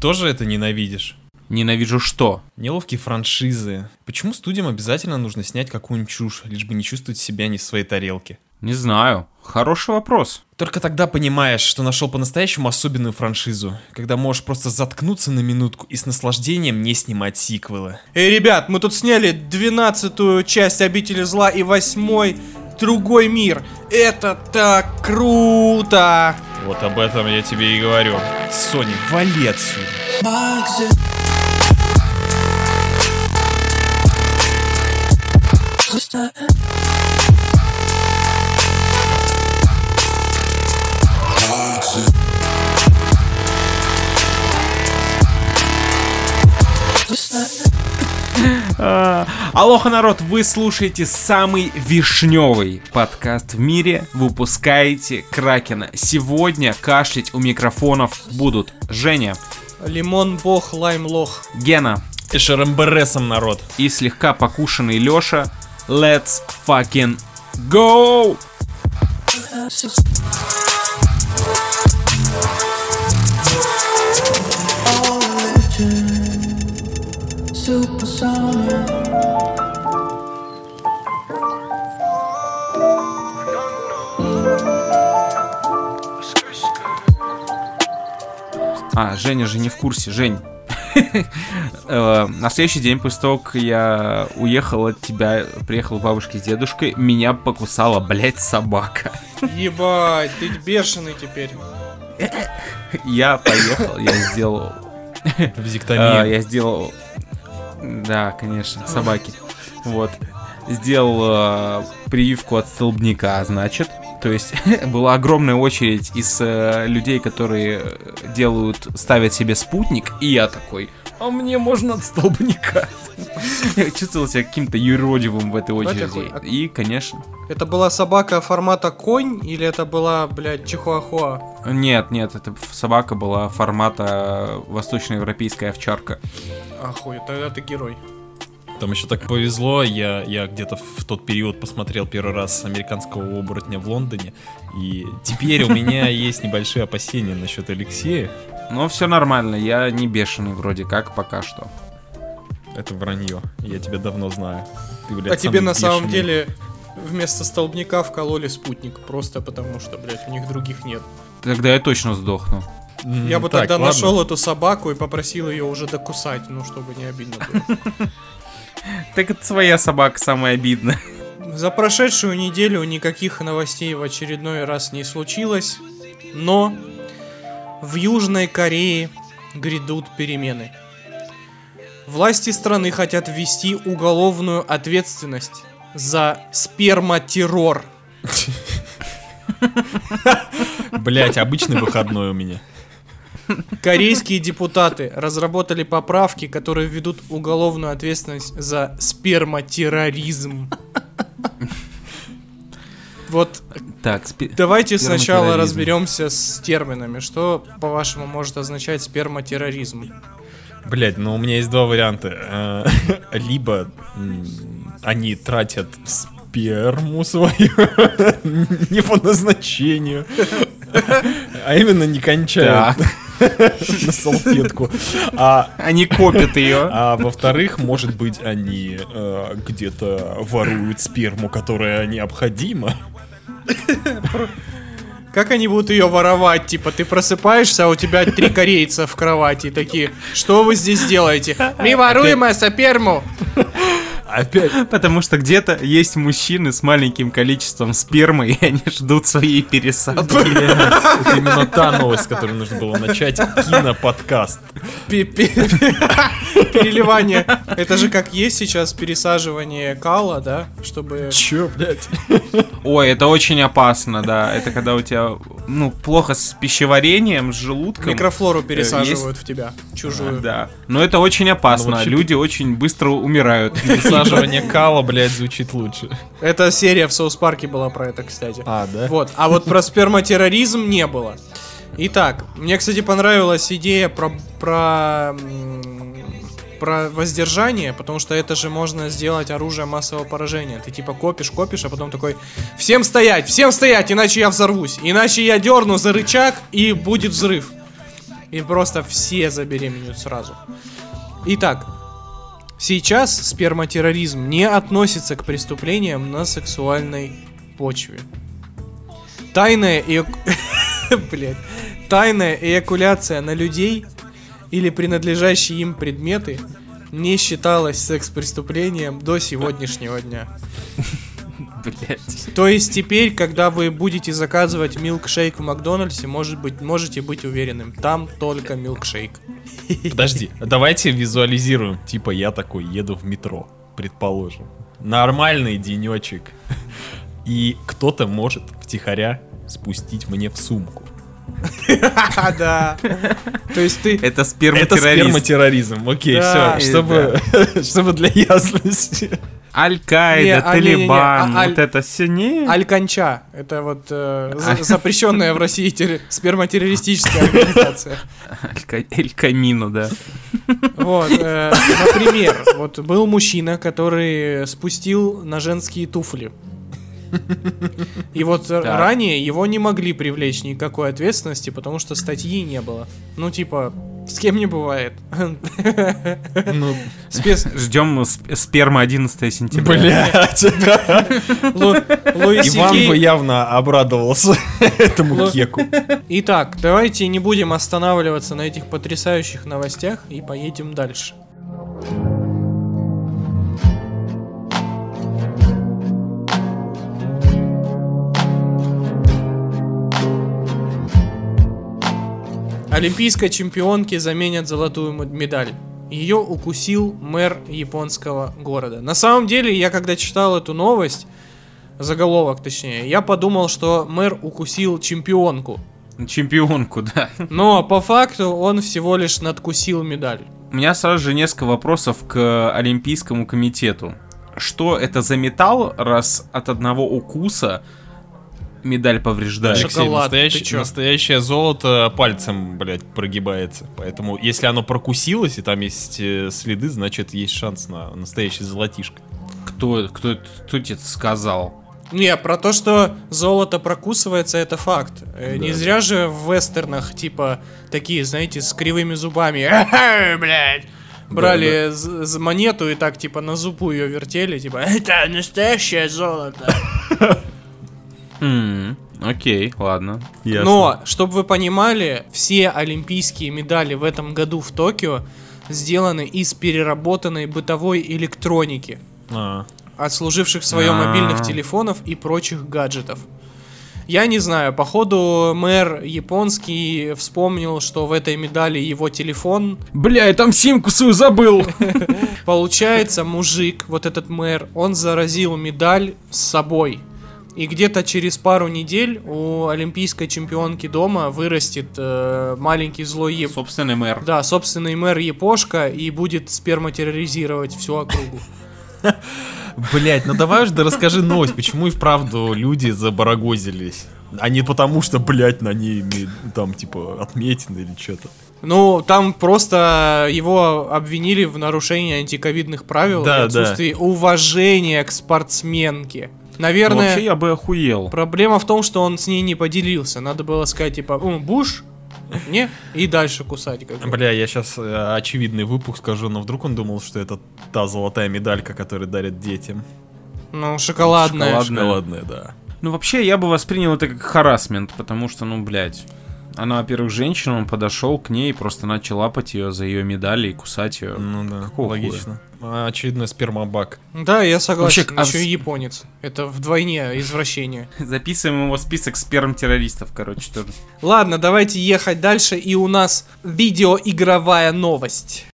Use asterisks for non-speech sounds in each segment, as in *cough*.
тоже это ненавидишь? Ненавижу что? Неловкие франшизы. Почему студиям обязательно нужно снять какую-нибудь чушь, лишь бы не чувствовать себя не в своей тарелке? Не знаю. Хороший вопрос. Только тогда понимаешь, что нашел по-настоящему особенную франшизу, когда можешь просто заткнуться на минутку и с наслаждением не снимать сиквелы. Эй, ребят, мы тут сняли двенадцатую часть Обители Зла и восьмой Другой мир. Это так круто! Вот об этом я тебе и говорю. Сони, вали отсюда. А, Алоха, народ, вы слушаете самый вишневый подкаст в мире, выпускаете Кракена. Сегодня кашлять у микрофонов будут Женя, Лимон бог, лайм лох. Гена И шарамбересом, народ. и слегка покушенный Лёша. Let's fucking go! Supersonic. А, Женя же не в курсе. Жень. *laughs* Э, На следующий день, после того, как я уехал от тебя, приехал к бабушке с дедушкой, меня покусала, блядь, собака. Ебать, ты бешеный теперь. Я поехал, я сделал... *laughs* э, Визиктомия. Я сделал... Да, конечно, собаки. Вот. Сделал э, прививку от столбняка, значит. То есть *laughs* была огромная очередь из э, людей, которые э, делают, ставят себе спутник, и я такой, а мне можно от столбняка. Я *laughs* чувствовал себя каким-то юродивым в этой Давайте очереди. И, конечно... Это была собака формата конь или это была, блядь, чихуахуа? Нет, нет, это собака была формата восточноевропейская овчарка. Ахуй, тогда ты герой. Там еще так повезло, я, я где-то в тот период посмотрел первый раз американского оборотня в Лондоне, и теперь у меня *laughs* есть небольшие опасения насчет Алексея. Но все нормально, я не бешеный вроде как пока что. Это вранье, я тебя давно знаю. Ты, блядь, А тебе на самом деле вместо столбняка вкололи спутник, просто потому что, блядь, у них других нет. Тогда я точно сдохну. Я бы так, тогда ладно. нашел эту собаку и попросил ее уже докусать, ну, чтобы не обидно было. *laughs* Так это своя собака самая обидная. За прошедшую неделю никаких новостей в очередной раз не случилось, но в Южной Корее грядут перемены. Власти страны хотят ввести уголовную ответственность за сперматеррор. Блять, обычный выходной у меня. Корейские депутаты разработали поправки, которые введут уголовную ответственность за сперматерроризм. Вот Так, спи- давайте сначала разберемся с терминами. Что, по-вашему, может означать сперматерроризм? Блять, ну у меня есть два варианта. Э, *laughs* Либо они тратят сперму свою *laughs* не по назначению, *laughs* а именно не кончают *laughs* на салфетку. А Они копят ее. А во-вторых, может быть, они э, где-то воруют сперму, которая необходима. Как они будут ее воровать? Типа, ты просыпаешься, а у тебя три корейца в кровати такие. Что вы здесь делаете? Мы воруем сперму. Опять. *laughs* Потому что где-то есть мужчины с маленьким количеством спермы, и они ждут своей пересадки. Это именно та новость, с которой нужно было начать киноподкаст. Пе- пе- *laughs* Переливание. Это же как есть сейчас пересаживание кала, да? Чтобы... Чё, блядь? Ой, это очень опасно, да. Это когда у тебя, ну, плохо с пищеварением, с желудком. Микрофлору пересаживают в тебя. Чужую. Да. Но это очень опасно. Ну, вообще- Люди очень быстро умирают. Пересаживание кала, блядь, звучит лучше. Это серия в Соус Парке была про это, кстати. А, да? Вот, а вот про сперматерроризм не было. Итак, мне, кстати, понравилась идея про, про, про воздержание, потому что это же можно сделать оружие массового поражения. Ты типа копишь, копишь, а потом такой, всем стоять, всем стоять, иначе я взорвусь, иначе я дерну за рычаг и будет взрыв. и просто все забеременеют сразу. Итак, сейчас сперматерроризм не относится к преступлениям на сексуальной почве. Тайная и... *laughs* Блять. Тайная эякуляция на людей или принадлежащие им предметы не считалась секс-преступлением до сегодняшнего дня. Блять. То есть теперь, когда вы будете заказывать милкшейк в Макдональдсе, может быть, можете быть уверенным, там только милкшейк. Подожди, давайте визуализируем. Типа я такой еду в метро, предположим. Нормальный денечек. И кто-то может втихаря спустить мне в сумку. *laughs* Да. То есть ты... Это Это сперматеррорист. сперматерроризм. Окей, все, *laughs* чтобы для ясности. Аль-Каида, а, Талибан, а, вот это не... Альканча. Это вот э, за- запрещенная в России терри- сперматеррористическая организация. Аль-Ка- Эль Камино, да. Вот, э, например, вот был мужчина, который спустил на женские туфли. И вот э, ранее его не могли привлечь никакой ответственности, потому что статьи не было. Ну, типа, с кем не бывает. Ну, Спец... Ждем сп- сперма 11 сентября. блядь. Лу- Луис Иван Сикей- бы явно обрадовался *laughs* этому Лу- кеку. Итак, давайте не будем останавливаться на этих потрясающих новостях и поедем дальше. Олимпийской чемпионке заменят золотую медаль. Ее укусил мэр японского города. На самом деле, я когда читал эту новость, заголовок точнее, я подумал, что мэр укусил чемпионку. Чемпионку, да. Но по факту он всего лишь надкусил медаль. У меня сразу же несколько вопросов к Олимпийскому комитету. Что это за металл, раз от одного укуса медаль повреждается? Алексей, Шоколад, чё? настоящее золото пальцем, блядь, прогибается. Поэтому, если оно прокусилось и там есть э, следы, значит, есть шанс на настоящий золотишко. Кто, кто, кто тебе это сказал? Не, про то, что золото прокусывается, это факт. Э, Не зря же в вестернах, типа, такие, знаете, с кривыми зубами, «Аха, *laughs* блядь, брали з- з- монету и так, типа, на зубу ее вертели, типа, это настоящее золото. *laughs* М, Окей, ладно. Но, чтобы вы понимали, все олимпийские медали в этом году в Токио сделаны из переработанной бытовой электроники, А, отслуживших свое А. мобильных телефонов и прочих гаджетов. Я не знаю, походу мэр японский вспомнил, что в этой медали его телефон. Бля, я там симку свою забыл. Получается, мужик, вот этот мэр, он заразил медаль с собой. И где-то через пару недель у олимпийской чемпионки дома вырастет э, маленький злой еп... Собственный мэр. Да, собственный мэр Япошка и будет сперматерроризировать всю округу. *laughs* Блять, ну давай уж да расскажи новость, почему и вправду люди забарагозились. А не потому, что, блядь, на ней там, типа, отметины или что-то. Ну, там просто его обвинили в нарушении антиковидных правил Да, и отсутствии уважения к спортсменке. Наверное, Вообще я бы охуел. проблема в том, что он с ней не поделился. Надо было сказать, типа, «М, Буш? Не? И дальше кусать. Как бы. Бля, я сейчас очевидный выпух скажу, но вдруг он думал, что это та золотая медалька, которую дарят детям. Ну, шоколадная. Шоколад. Шоколадная, да. Ну, вообще, я бы воспринял это как харасмент, потому что, ну, блядь. Она, во-первых, женщина, он подошел к ней и просто начал лапать ее за ее медали и кусать ее. Ну да, Какого логично. А, Очередной спермобак. Да, я согласен. Вообще, а Еще с- и японец. Это вдвойне извращение. *laughs* Записываем его в список сперм-террористов, короче, тоже. Ладно, давайте ехать дальше. И у нас видеоигровая новость.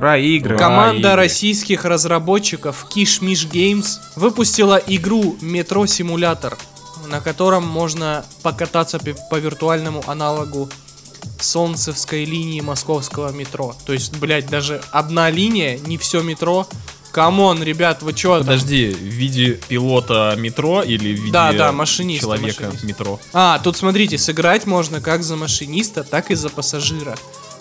Ура. Команда игры. российских разработчиков Kishmish Games выпустила игру Метро Симулятор, на котором можно покататься по виртуальному аналогу солнцевской линии московского метро. То есть, блядь, даже одна линия, не все метро, Come on, ребят, вы чё там? Подожди, в виде пилота метро или в виде Да, да, машиниста, человека машиниста. метро? А, тут смотрите, сыграть можно как за машиниста, так и за пассажира.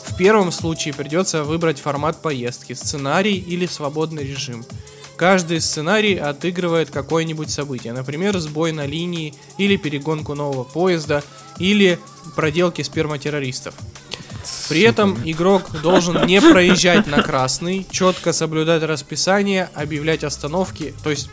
В первом случае придется выбрать формат поездки, сценарий или свободный режим. Каждый сценарий отыгрывает какое-нибудь событие, например, сбой на линии, или перегонку нового поезда, или проделки сперматеррористов. При этом игрок должен не проезжать на красный, четко соблюдать расписание, объявлять остановки. То есть,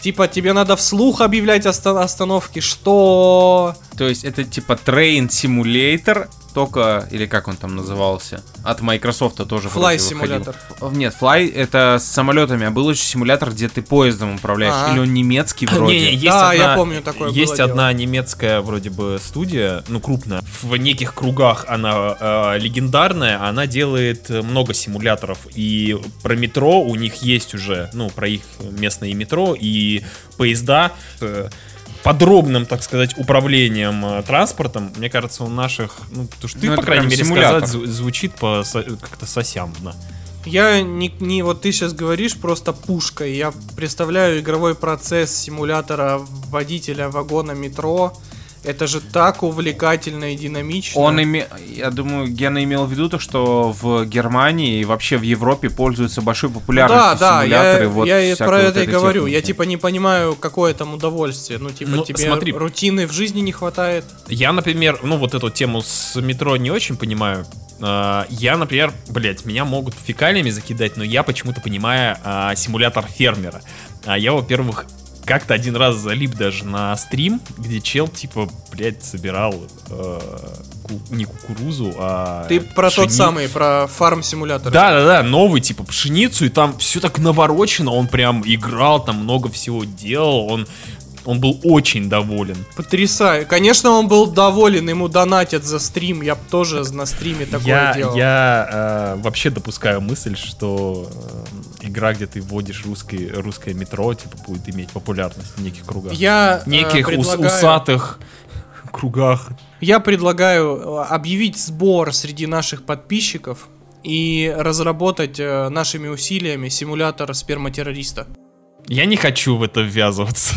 типа, тебе надо вслух объявлять оста- остановки, что... То есть это типа Simulator, только, или как он там назывался, от Microsoft тоже Fly выходил. Simulator. Э, Нет, Fly это с самолетами, а был еще симулятор, где ты поездом управляешь. А. Или он немецкий *laughs* вроде. Не-не, есть Да, одна, я помню, такое Есть было одна немецкая вроде бы студия, ну крупная. В неких кругах она э, легендарная, она делает э, много симуляторов. И про метро у них есть уже, ну про их местное метро и поезда. э, подробным, так сказать, управлением э, транспортом, мне кажется, у наших, ну, то, что ты, Ну, по крайней мере, симулятор. сказать, зву- звучит по как-то сосям, да. Я не, не вот ты сейчас говоришь просто пушкой. Я представляю игровой процесс симулятора водителя вагона метро. Это же так увлекательно и динамично. Он име... Я думаю, Гена имел в виду то, что в Германии и вообще в Европе пользуются большой Ну популярностью да, да, симуляторы. я, вот я и про вот это и этой говорю. Я техники. типа не понимаю, какое там удовольствие. Ну, типа, Ну, тебе смотри. рутины в жизни не хватает. Я, например, ну вот эту тему с метро не очень понимаю. А, Я, например, блять, меня могут фекалиями закидать, но я почему-то понимаю а, симулятор фермера. А Я, во-первых, как-то один раз залип даже на стрим, где чел, типа, блядь, собирал э, ку- не кукурузу, а... Ты про тот пшени- самый, про фарм-симулятор. Да, да, да, новый, типа, пшеницу, и там все так наворочено, он прям играл, там много всего делал, он, он был очень доволен. Потрясаю. Конечно, он был доволен, ему донатят за стрим. Я тоже на стриме такое я, делал. я э, вообще допускаю мысль, что э, игра, где ты вводишь русский, русское метро, типа, будет иметь популярность в неких кругах. Я В э, неких ус- предлагаю- усатых кругах. Я предлагаю э, объявить сбор среди наших подписчиков и разработать э, нашими усилиями симулятор сперматеррориста. Я не хочу в это ввязываться.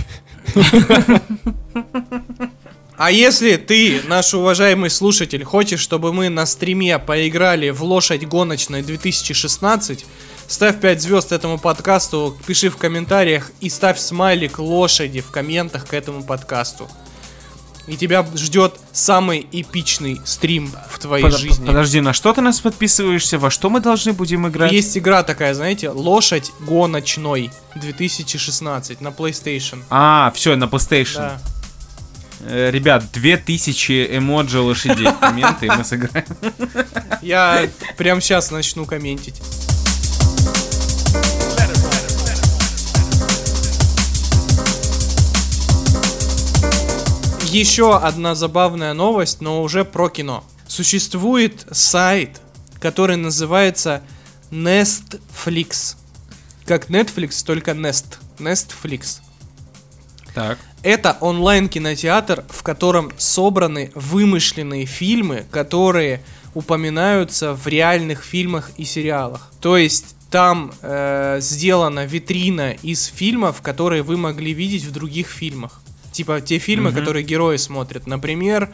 А если ты, наш уважаемый слушатель, хочешь, чтобы мы на стриме поиграли в лошадь гоночной 2016, ставь 5 звезд этому подкасту, пиши в комментариях и ставь смайлик лошади в комментах к этому подкасту. И тебя ждет самый эпичный стрим в твоей Под- жизни. Подожди, на что ты нас подписываешься? Во что мы должны будем играть? Есть игра такая, знаете, лошадь гоночной 2016 на PlayStation. А, все, на PlayStation. Да. Э, Ребят, 2000 эмоджи лошадей в *laughs* комменты, и мы сыграем. Я прямо сейчас начну комментить. Еще одна забавная новость, но уже про кино. Существует сайт, который называется Nestflix. Как Netflix, только Nest. Nestflix. Так. Это онлайн-кинотеатр, в котором собраны вымышленные фильмы, которые упоминаются в реальных фильмах и сериалах. То есть там э, сделана витрина из фильмов, которые вы могли видеть в других фильмах. Типа те фильмы, которые герои смотрят. Например,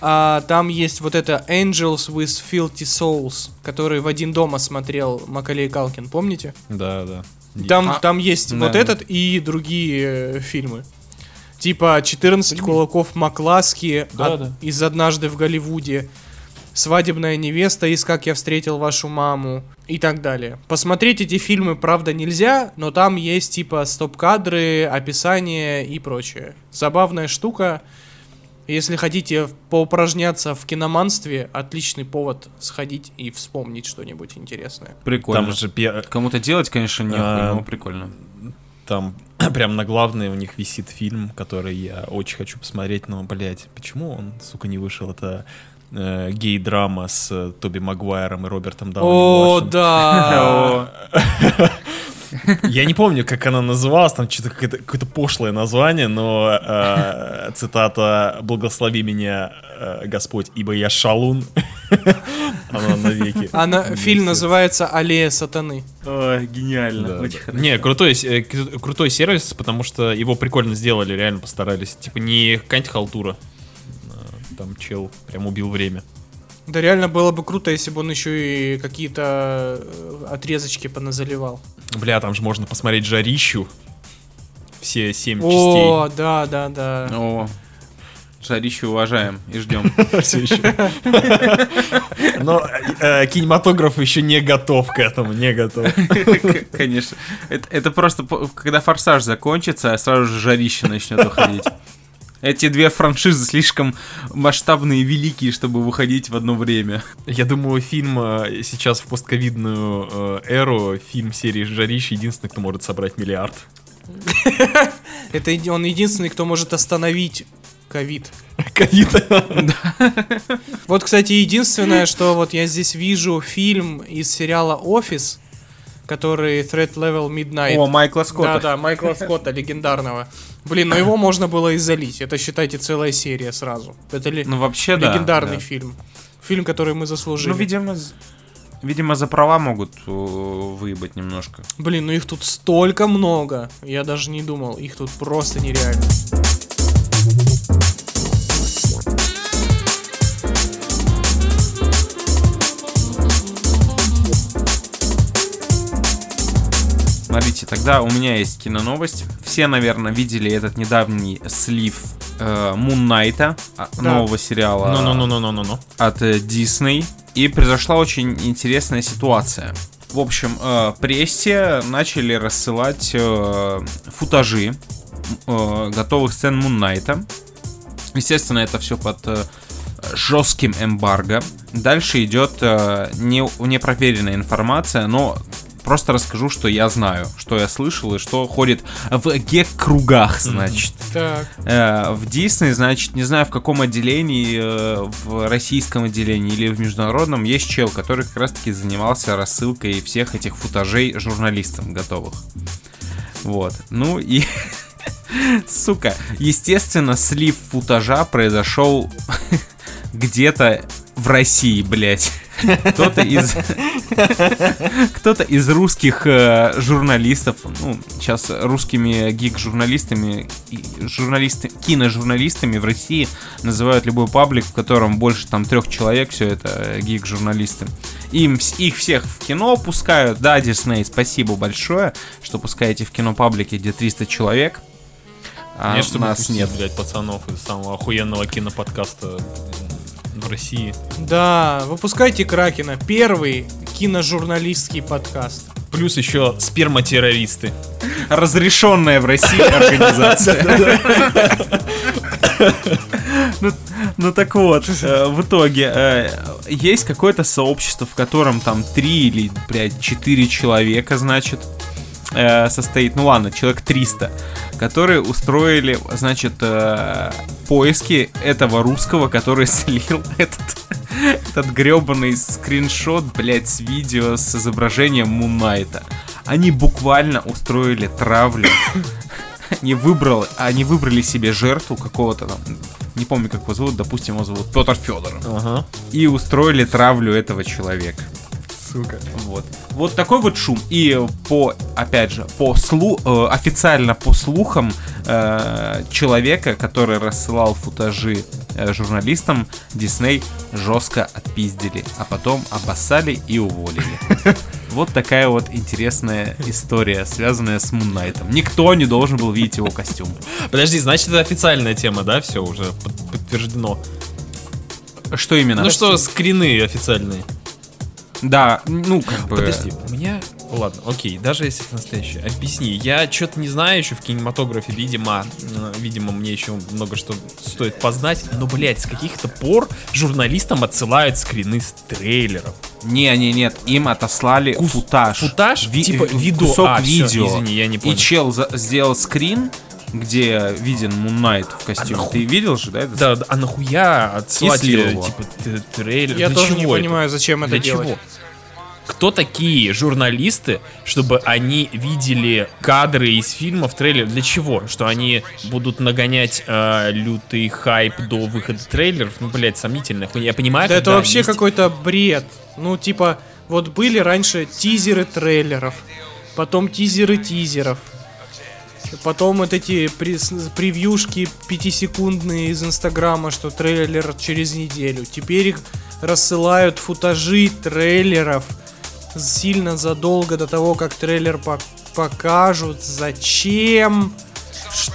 а, там есть вот это Angels with Filthy Souls, который в один дома смотрел Макалей Калкин, помните? Да, да. Там, А, там есть да, вот да. этот и другие э, фильмы. Типа 14 кулаков Макласки Да, от- да. из «Однажды в Голливуде», «Свадебная невеста» из «Как я встретил вашу маму» и так далее. Посмотреть эти фильмы, правда, нельзя, но там есть типа стоп-кадры, описание и прочее. Забавная штука. Если хотите поупражняться в киноманстве, отличный повод сходить и вспомнить что-нибудь интересное. Прикольно. Там же пе- Кому-то делать, конечно, нехуй, А, но прикольно. там *clears throat* прям на главной у них висит фильм, который я очень хочу посмотреть, но, блядь, почему он, сука, не вышел? Это э, гей-драма с э, Тоби Магуайром и Робертом Дауни О, да! *laughs* Я не помню, как она называлась, там что-то какое-то, какое-то пошлое название, но э, цитата «Благослови меня, э, Господь, ибо я шалун». *laughs* Она навеки. Она, фильм называется «Аллея сатаны». Ой, гениально. Да, Очень да. хорошо. Не, крутой, э, крутой сервис, потому что его прикольно сделали, реально постарались. Типа не какая-нибудь халтура. А, Там чел прям убил время. Да реально было бы круто, если бы он еще и какие-то э, отрезочки поназаливал. Бля, там же можно посмотреть жарищу. Все семь О, да, да, да. О, жарище уважаем и ждем. частей. *laughs* Все еще. Но э, кинематограф еще не готов к этому, не готов. Конечно. Это, просто, когда форсаж закончится, сразу же жарище начнет выходить. Эти две франшизы слишком масштабные и великие, чтобы выходить в одно время. Я думаю, фильм э, сейчас в постковидную э, эру, фильм серии «Жарище» единственный, кто может собрать миллиард. *laughs* Это он единственный, кто может остановить ковид. *laughs* Ковид. *laughs* Вот, кстати, единственное, что вот я здесь вижу фильм из сериала «Офис», который Threat Level Midnight. О, Майкла Скотта. Да-да, Майкла Скотта, легендарного. Блин, но его можно было и залить. Это, считайте, целая серия сразу. Это ли- Ну, вообще, да. легендарный да. фильм. Фильм, который мы заслужили. Ну, видимо, видимо, за права могут выебать немножко. Блин, ну их тут столько много. Я даже не думал. Их тут просто нереально. Смотрите, тогда у меня есть киноновость. Все, наверное, видели этот недавний слив э, Moon Knight, а, Да. нового сериала Ну-ну-ну-ну-ну-ну. от э, Disney. И произошла очень интересная ситуация. В общем, э, прессе начали рассылать э, футажи э, готовых сцен Moon Knight. Естественно, это все под э, жестким эмбарго. Дальше идет э, не, непроверенная информация, но просто расскажу, что я знаю, что я слышал и что ходит в гек-кругах, значит. Так. Э, в Дисней, значит, не знаю в каком отделении, э, в российском отделении или в международном, есть чел, который как раз-таки занимался рассылкой всех этих футажей журналистам готовых. Вот. Ну и... *laughs* Сука, естественно, слив футажа произошел *laughs* где-то в России, блядь. Кто-то из... Кто-то из русских э, журналистов, ну, сейчас русскими гик-журналистами, журналисты, киножурналистами в России называют любой паблик, в котором больше там трех человек, все это гик-журналисты. Им, их всех в кино пускают. Да, Дисней, спасибо большое, что пускаете в кино паблике, где 300 человек. А Нет, чтобы нас пустить, нет. блядь, пацанов из самого охуенного киноподкаста в России. Да, выпускайте Кракена. Первый киножурналистский подкаст. Плюс еще сперматеррористы. разрешенная в России *laughs* организация. *laughs* Ну, ну так вот, э, в итоге э, есть какое-то сообщество, в котором там три или, блядь, четыре человека, значит, э, состоит, ну ладно, человек 300, которые устроили, значит, э, поиски этого русского, который *laughs* слил этот, этот гребаный скриншот, блядь, с видео с изображением Мунайта. Они буквально устроили травлю. Они, выбрал, они выбрали себе жертву какого-то там, не помню, как его зовут, допустим, его зовут Петр Федоров. Ага. И устроили травлю этого человека. Сука. Вот. Вот такой вот шум. И по, опять же, по слу, э, официально по слухам э, человека, который рассылал футажи э, журналистам, Дисней жестко отпиздили, а потом обоссали и уволили. *laughs* Вот такая вот интересная история, связанная с Муннайтом. Никто не должен был видеть его костюм. Подожди, значит, это официальная тема, да? Все уже под- подтверждено. Что именно? Ну что, скрины официальные. Да, ну как бы... Подожди, у меня... Ладно, окей, даже если это настоящее. Объясни, я что-то не знаю еще в кинематографе, видимо, э, видимо, мне еще много что стоит познать, но, блядь, с каких-то пор журналистам отсылают скрины с трейлеров. Не, не, нет, им отослали Кус- футаж. футаж? Типа ви- видео? Кусок А, видео. извини, я не И понял. чел за- сделал скрин, где виден Муннайт в костюме. нахуй? Ты видел же, да? это? Да, да, а нахуя отсылать э, его. типа трейлер? Я Для тоже чего не это? понимаю, зачем это Для делать. чего? кто такие журналисты, чтобы они видели кадры из фильмов, трейлер? Для чего? Что они будут нагонять э, лютый хайп до выхода трейлеров? Ну, блядь, сомнительно. Я понимаю, Да это вообще есть- какой-то бред. Ну, типа, вот были раньше тизеры трейлеров, потом тизеры тизеров, потом вот эти превьюшки пятисекундные из Инстаграма, что трейлер через неделю. Теперь их рассылают футажи трейлеров сильно задолго до того, как трейлер по- покажут. Зачем?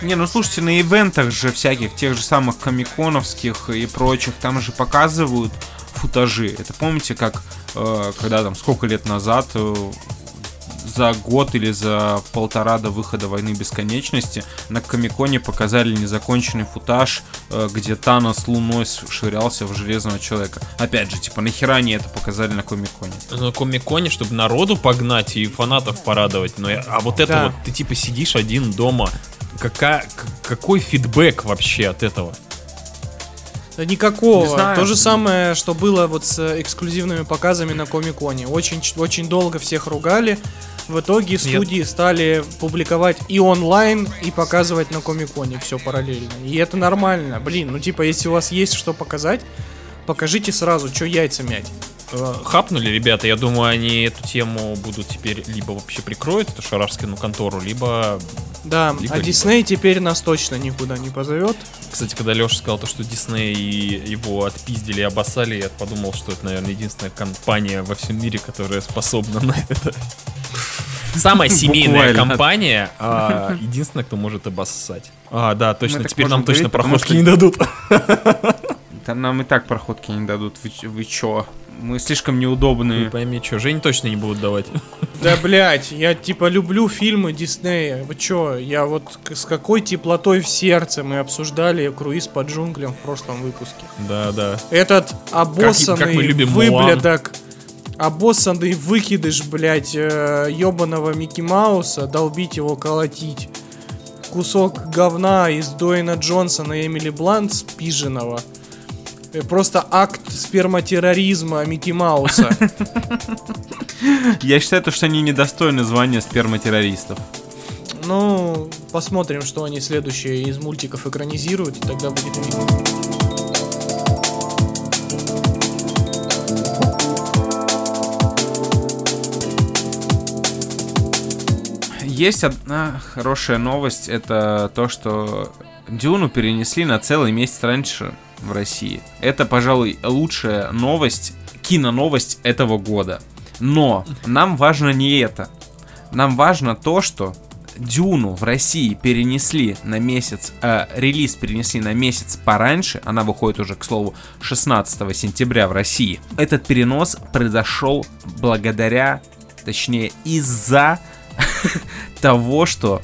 Не, ну слушайте, на ивентах же всяких, тех же самых комиконовских и прочих, там же показывают футажи. Это помните, как э, когда там сколько лет назад э, за год или за полтора до выхода войны бесконечности на Комиконе показали незаконченный футаж, э, где Танос луной швырялся в железного человека. Опять же, типа, нахера они это показали на Комиконе? на комиконе, чтобы народу погнать и фанатов порадовать. Но, я- а вот это Да. вот, ты типа сидишь один дома. Какая, какой фидбэк вообще от этого? Да никакого. Не знаю. То же самое, что было вот с э, эксклюзивными показами на Комиконе. Очень, очень долго всех ругали. В итоге студии стали публиковать и онлайн, и показывать на Комиконе все параллельно. И это нормально. Блин, ну типа, если у вас есть что показать, покажите сразу, что яйца мять. Э, Хапнули ребята, я думаю, они эту тему будут теперь либо вообще прикроют эту шарашскину контору, либо... Да, Либо- а. Дисней теперь нас точно никуда не позовет. Кстати, когда Леша сказал то, что Дисней и его отпиздили и обоссали, я подумал, что это, наверное, единственная компания во всем мире, которая способна на это. Самая *laughs* семейная компания, а единственная, кто может обоссать. А, да, точно, теперь нам точно проходки не дадут. *laughs* Да нам и так проходки не дадут. Вы, вы чё? Мы слишком неудобные. Ты пойми, что, Жень точно не будут давать. *laughs* Да, блять, я типа люблю фильмы Диснея. Вы чё, я вот с какой теплотой в сердце мы обсуждали круиз по джунглям в прошлом выпуске. Да, да. Этот обоссанный как мы любим выблядок, обоссанный выкидыш, блять, ебаного Микки Мауса, долбить его, колотить. Кусок говна из Дуэйна Джонсона и Эмили Блант спиженного. Э, Просто акт сперматерроризма Микки Мауса. *laughs* Я считаю, то, что они недостойны звания сперматеррористов. Ну, посмотрим, что они следующие из мультиков экранизируют, и тогда будет видно. Есть одна хорошая новость, это то, что Дюну перенесли на целый месяц раньше в России. Это, пожалуй, лучшая новость, киноновость этого года. Но нам важно не это. Нам важно то, что Дюну в России перенесли на месяц, э, релиз перенесли на месяц пораньше, она выходит уже, к слову, 16 сентября в России. Этот перенос произошел благодаря, точнее, из-за *laughs* того, что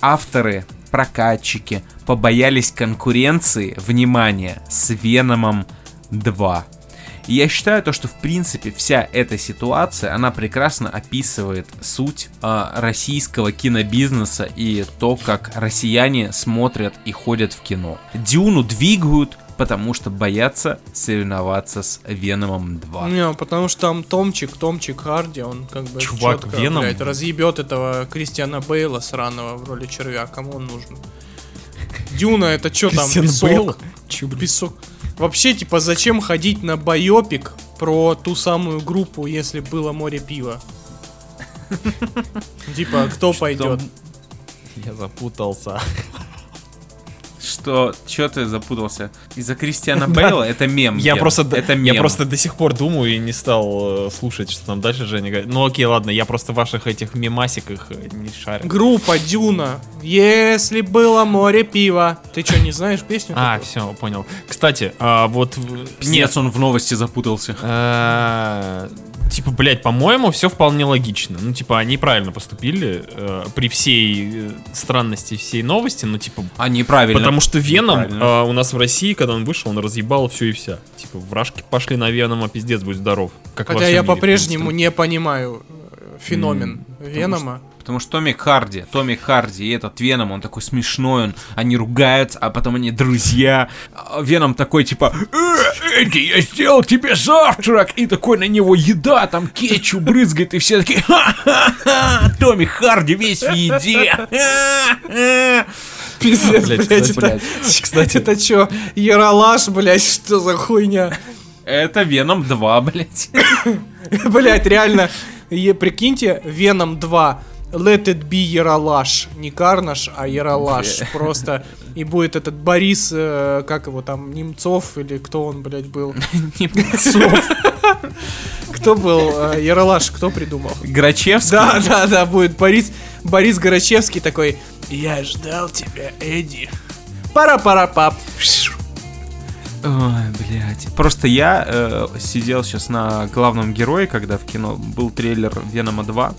авторы, прокатчики побоялись конкуренции, внимания, с Веномом 2. И я считаю то, что в принципе вся эта ситуация, она прекрасно описывает суть а, российского кинобизнеса и то, как россияне смотрят и ходят в кино. Дюну двигают, потому что боятся соревноваться с Веномом 2. Не, потому что там Томчик, Томчик Харди, он как бы Чувак, чётко, Веном? блядь, разъебет этого Кристиана Бейла сраного в роли червя, кому он нужен. Дюна это что там, песок? Бейл? Чё? Песок. Вообще, типа, зачем ходить на байопик про ту самую группу, если было море пива? *laughs* Типа, кто пойдет? Я запутался. Что, что ты запутался? Из-за Кристиана *laughs* Бейла это мем. Я просто, это я мем. просто до сих пор думаю и не стал э, слушать, что там дальше Женя говорит. Ну окей, ладно, я просто в ваших этих мемасиках э, не шарю. Группа Дюна. Если было море пива. Ты что, не знаешь песню? А, все, понял. Кстати, а, вот... Пиздец, он в новости запутался. Типа, блядь, по-моему, все вполне логично. Ну, типа, они правильно поступили э, при всей э, странности всей новости, ну, типа, А, неправильно. потому что Веном э, у нас в России, когда он вышел, он разъебал все и вся. Типа, вражки пошли на Венома, пиздец, будь здоров. Как Хотя я по-прежнему не понимаю э, феномен М, Венома. Потому что Томми Харди, Томми Харди и этот Веном, он такой смешной, он, они ругаются, а потом они друзья. А Веном такой типа, «Э, Эдди, я сделал тебе завтрак! И такой на него еда, там кетчуп брызгает, и все такие, ха-ха-ха, Томми Харди весь в еде. Ха-ха». Пиздец, Блядь, блядь, кстати, это, *laughs* кстати- это чё, Яралаш, блядь, что за хуйня? Это Веном 2, блядь. *laughs* Блядь, реально, прикиньте, Веном 2, Let it be Яралаш, не Карнаш, а Яралаш, просто, и будет этот Борис, э, как его там, Немцов, или кто он, блядь, был? *laughs* Немцов. Кто был э, Яралаш, кто придумал? Грачевский. Да, да, да, будет Борис, Борис Горачевский такой, я ждал тебя, Эдди. Пара-пара-пап. Ой, блядь. Просто я э, сидел сейчас на главном герое, когда в кино был трейлер Венома 2.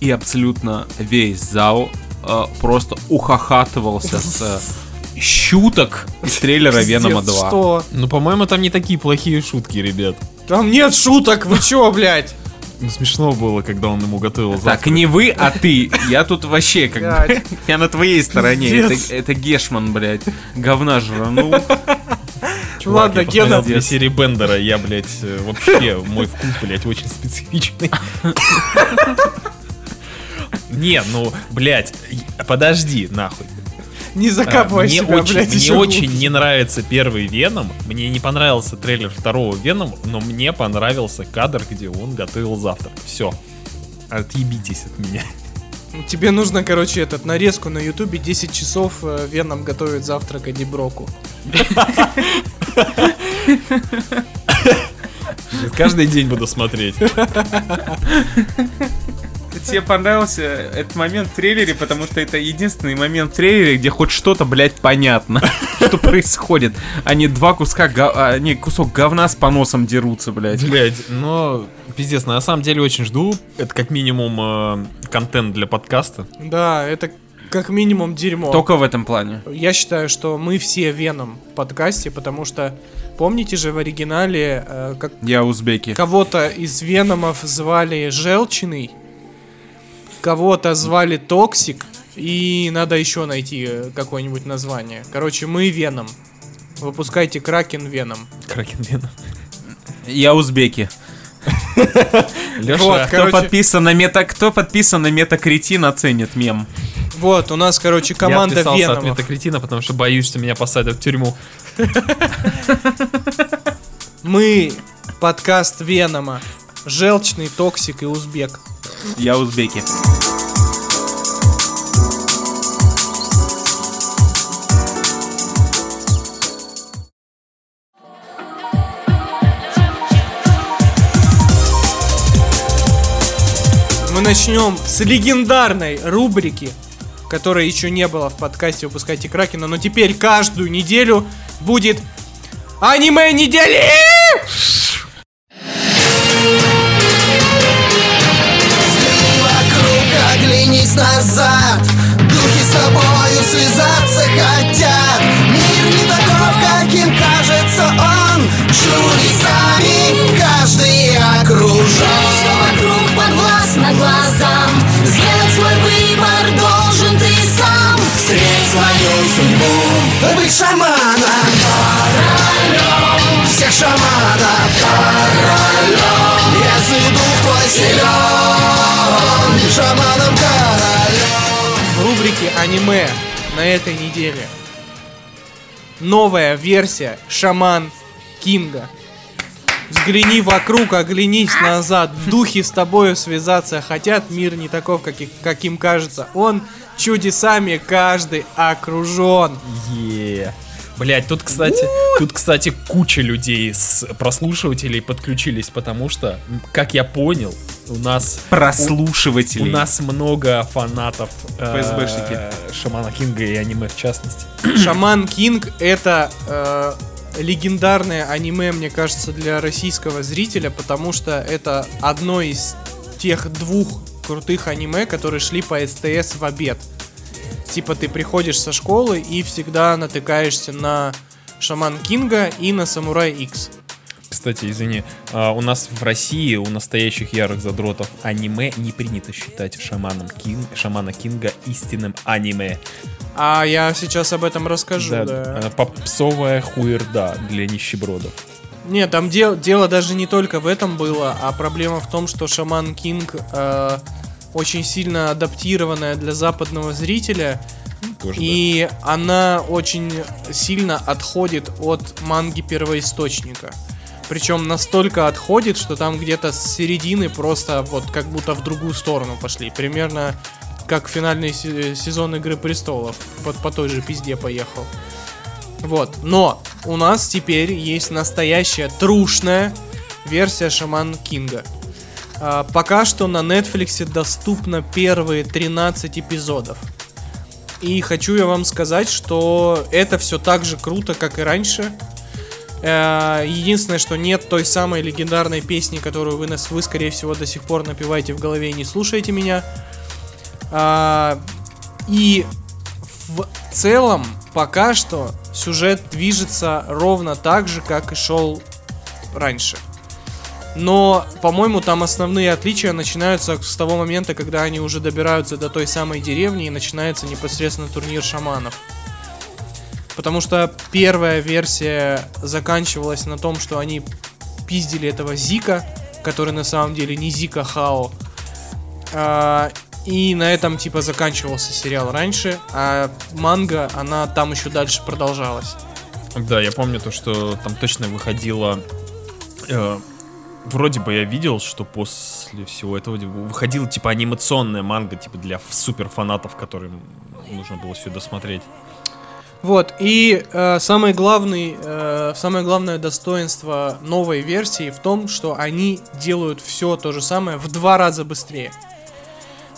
И абсолютно весь зал э, просто ухахатывался с э, щуток из трейлера Венома 2. Что? Ну, по-моему, там не такие плохие шутки, ребят. Там нет шуток, вы чё, блядь? Ну, смешно было, когда он ему готовил Так, завтрак. не вы, а ты. Я тут вообще как бы... *laughs* Я на твоей стороне. Это, это Гешман, блядь. Говна жранул. *laughs* Чувак, Ладно, я Гена. две серии Бендера, я, блядь, э, вообще, мой вкус, блядь, очень специфичный. *laughs* Не, ну, блядь, подожди, нахуй. Не А, закапывай Мне себя, очень, блядь, мне очень глубже. не нравится первый Веном. Мне не понравился трейлер второго Веном, но мне понравился кадр, где он готовил завтрак. Все. Отъебитесь от меня. Тебе нужно, короче, этот нарезку на ютубе 10 часов э, Веном готовит завтрак Эдди Броку. Каждый день буду смотреть. *laughs* Тебе понравился этот момент в трейлере, потому что это единственный момент в трейлере, где хоть что-то, блядь, понятно, *laughs* что происходит. Они два куска, а, не, кусок говна с поносом дерутся, блядь. Блять, но пиздец, на самом деле очень жду. Это как минимум э, контент для подкаста. Да, это как минимум дерьмо. Только в этом плане. Я считаю, что мы все Веном в подкасте, потому что помните же в оригинале, э, как Я узбеки. кого-то из Веномов звали Желчиный, кого-то звали Токсик, и надо еще найти э, какое-нибудь название. Короче, мы Веном. Выпускайте Кракен Веном. Кракен Веном. Я узбеки. *laughs* Леша, Вот, Кто короче, подписан на мета, кто подписан на метакретин, оценит мем. вот, у нас, короче, команда я отписался от Веномов. метакретина, потому что боюсь, что меня посадят в тюрьму. Мы подкаст Венома. Желчный, Токсик и Узбек. Я узбеки. Мы начнем с легендарной рубрики, которой еще не было в подкасте «Выпускайте Кракена», но теперь каждую неделю будет аниме недели! Оглянись назад. Духи с тобою связаться хотят. Мир не таков, каким кажется он. Чудесами каждый окружен. Что вокруг подвластно глазам. Сделать свой выбор должен ты сам. Встреть свою судьбу. Быть шаманом. Всех шаманов. Королем силен Шаманом королем В рубрике аниме на этой неделе новая версия Шаман Кинга. Взгляни вокруг, оглянись назад. Духи с тобою связаться хотят. Мир не таков, как, каким кажется. Он чудесами каждый окружен. Е. Блять, тут, кстати, тут, кстати, куча людей с прослушивателей подключились, потому что, как я понял, у нас у Прослушивателей. нас много фанатов э, ФСБшники. Шамана Кинга и аниме в частности. *clears throat* Шаман Кинг это э, легендарное аниме, мне кажется, для российского зрителя, потому что это одно из тех двух крутых аниме, которые шли по СТС в обед. Типа ты приходишь со школы и всегда натыкаешься на Шаман Кинга и на Самурай X. Кстати, извини, а, у нас в России у настоящих ярых задротов аниме не принято считать шаманом Кин, шамана Кинга истинным аниме. А я сейчас об этом расскажу, да. Да, а, Попсовая хуерда для нищебродов. Нет, там дел- дело даже не только в этом было, а проблема в том, что Шаман Кинг э, очень сильно адаптированная для западного зрителя, Тоже, и она очень сильно отходит от манги первоисточника. Причем настолько отходит, что там где-то с середины просто вот как будто в другую сторону пошли. Примерно как финальный се- сезон Игры Престолов. Вот по той же пизде поехал. Вот. Но у нас теперь есть настоящая трушная версия Шаман Кинга. А, пока что на Netflix доступно первые 13 эпизодов. И хочу я вам сказать, что это все так же круто, как и раньше. Э, Единственное, что нет той самой легендарной песни, которую вы, нас, вы скорее всего, до сих пор напеваете в голове и не слушаете меня. А, И в целом, пока что, сюжет движется ровно так же, как и шел раньше. Но, по-моему, там основные отличия начинаются с того момента, когда они уже добираются до той самой деревни и начинается непосредственно турнир шаманов. Потому что первая версия заканчивалась на том, что они пиздили этого Зика, который на самом деле не Зика Хао. А, и на этом типа заканчивался сериал раньше, а манга, она там еще дальше продолжалась. Да, я помню то, что там точно выходило... э, вроде бы я видел, что после всего этого выходила типа анимационная манга, типа для ф- супер фанатов, которым нужно было все досмотреть. Вот, и э, самый главный, э, самое главное достоинство новой версии в том, что они делают все то же самое в два раза быстрее.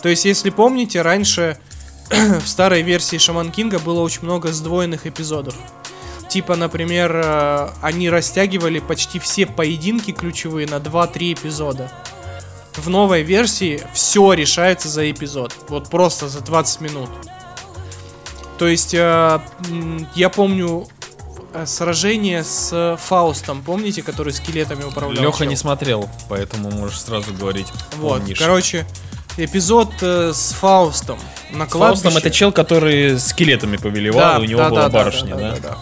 То есть, если помните, раньше *clears throat* в старой версии Шаман Кинга было очень много сдвоенных эпизодов. Типа, например, э, они растягивали почти все поединки ключевые на 2-3 эпизода. В новой версии все решается за эпизод. Вот просто за 20 минут. То есть, э, я помню э, сражение с Фаустом, помните, который скелетами управлял? Леха не смотрел, поэтому можешь сразу говорить. Вот, помнишь. короче, эпизод э, с Фаустом на Фаустом кладбище. это чел, который скелетами повелевал, и у него была барышня, да? да, да. Да,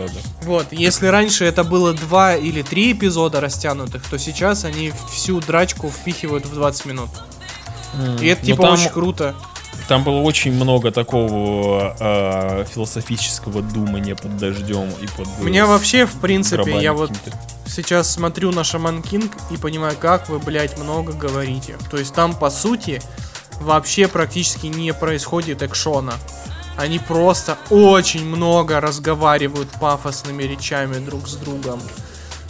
да. Вот, если раньше это было два или три эпизода растянутых, то сейчас они всю драчку впихивают в 20 минут. И это Ну, типа там- очень круто. Там было очень много такого э, философического думания под дождем и под... У меня вообще, в принципе, я вот сейчас смотрю на Шаман Кинг и понимаю, как вы, блядь, много говорите. То есть там, по сути, вообще практически не происходит экшона. Они просто очень много разговаривают пафосными речами друг с другом.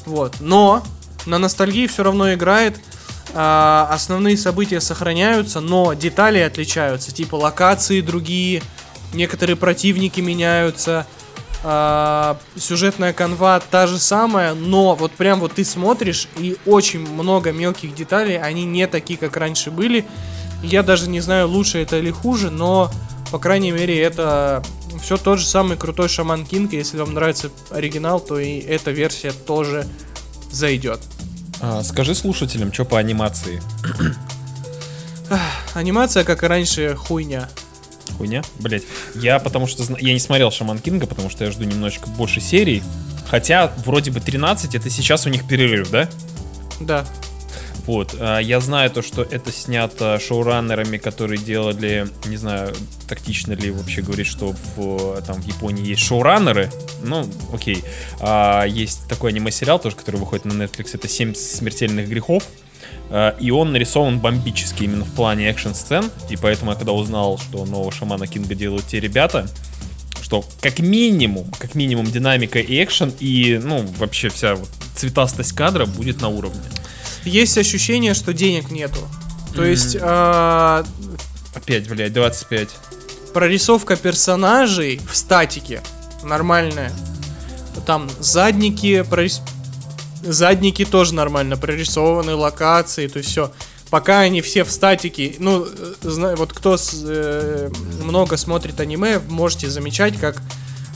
Вот. Но на ностальгии все равно играет. А, основные события сохраняются, но детали отличаются. Типа локации другие, некоторые противники меняются. а, сюжетная канва та же самая, но вот прям вот ты смотришь и очень много мелких деталей, они не такие, как раньше были. Я даже не знаю, лучше это или хуже, но, по крайней мере, это все тот же самый крутой Шаман Кинг. Если вам нравится оригинал, то и эта версия тоже зайдет. А, скажи слушателям, что по анимации? Анимация, как и раньше, хуйня. Хуйня? Блять. Я потому что я не смотрел Шаман Кинга, потому что я жду немножечко больше серий. Хотя, вроде бы 13, это сейчас у них перерыв, да? Да. Вот. а, Я знаю то, что это снято шоураннерами, которые делали, не знаю, тактично ли вообще говорить, что в, там в Японии есть шоураннеры. Ну, окей. А, есть такой аниме-сериал тоже, который выходит на Netflix, это «Семь смертельных грехов». А, И он нарисован бомбически именно в плане экшн-сцен. И поэтому я когда узнал, что нового Шамана Кинга делают те ребята, что как минимум, как минимум динамика и экшен, и, ну, вообще вся вот цветастость кадра будет на уровне. Есть ощущение, что денег нету. То есть а, Опять, блядь, 25. прорисовка персонажей в статике нормальная. Там задники, прорис- задники тоже нормально прорисованы, локации, то есть все. Пока они все в статике, ну, э, вот кто с- э, много смотрит аниме, можете замечать, как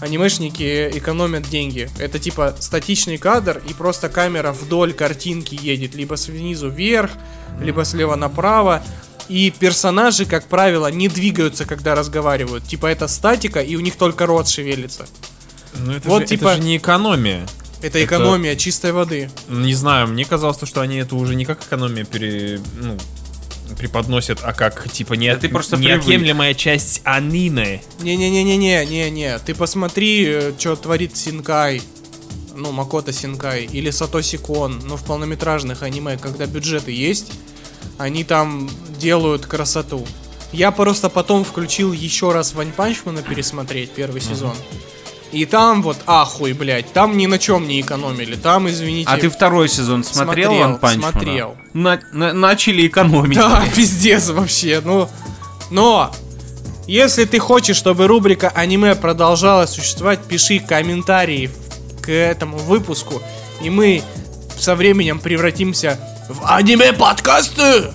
анимешники экономят деньги. Это типа статичный кадр, и просто камера вдоль картинки едет, либо снизу вверх, либо слева направо. И персонажи, как правило, не двигаются, когда разговаривают. Типа это статика, и у них только рот шевелится. Ну, это, Вот же, типа- это же не экономия. Это Это- экономия чистой воды. Не знаю, мне казалось, то, что они это уже не как экономия пере... ну, преподносят, а как, типа, не, Да ты просто привык. неотъемлемая часть аниме. Не-не-не-не-не-не-не. Ты посмотри, что творит Синкай. Ну, Макото Синкай. Или Сатоси Кон. Ну, в полнометражных аниме, когда бюджеты есть, они там делают красоту. Я просто потом включил еще раз Вань Панчмана пересмотреть первый сезон. И там вот, ахуй, блядь, там ни на чем не экономили. Там, извините... А ты второй сезон смотрел, Смотрел, One Punch Man? смотрел. На- на- начали экономить. Да, *laughs* пиздец вообще, ну... Но, если ты хочешь, чтобы рубрика аниме продолжала существовать, пиши комментарии к этому выпуску, и мы со временем превратимся в аниме-подкасты!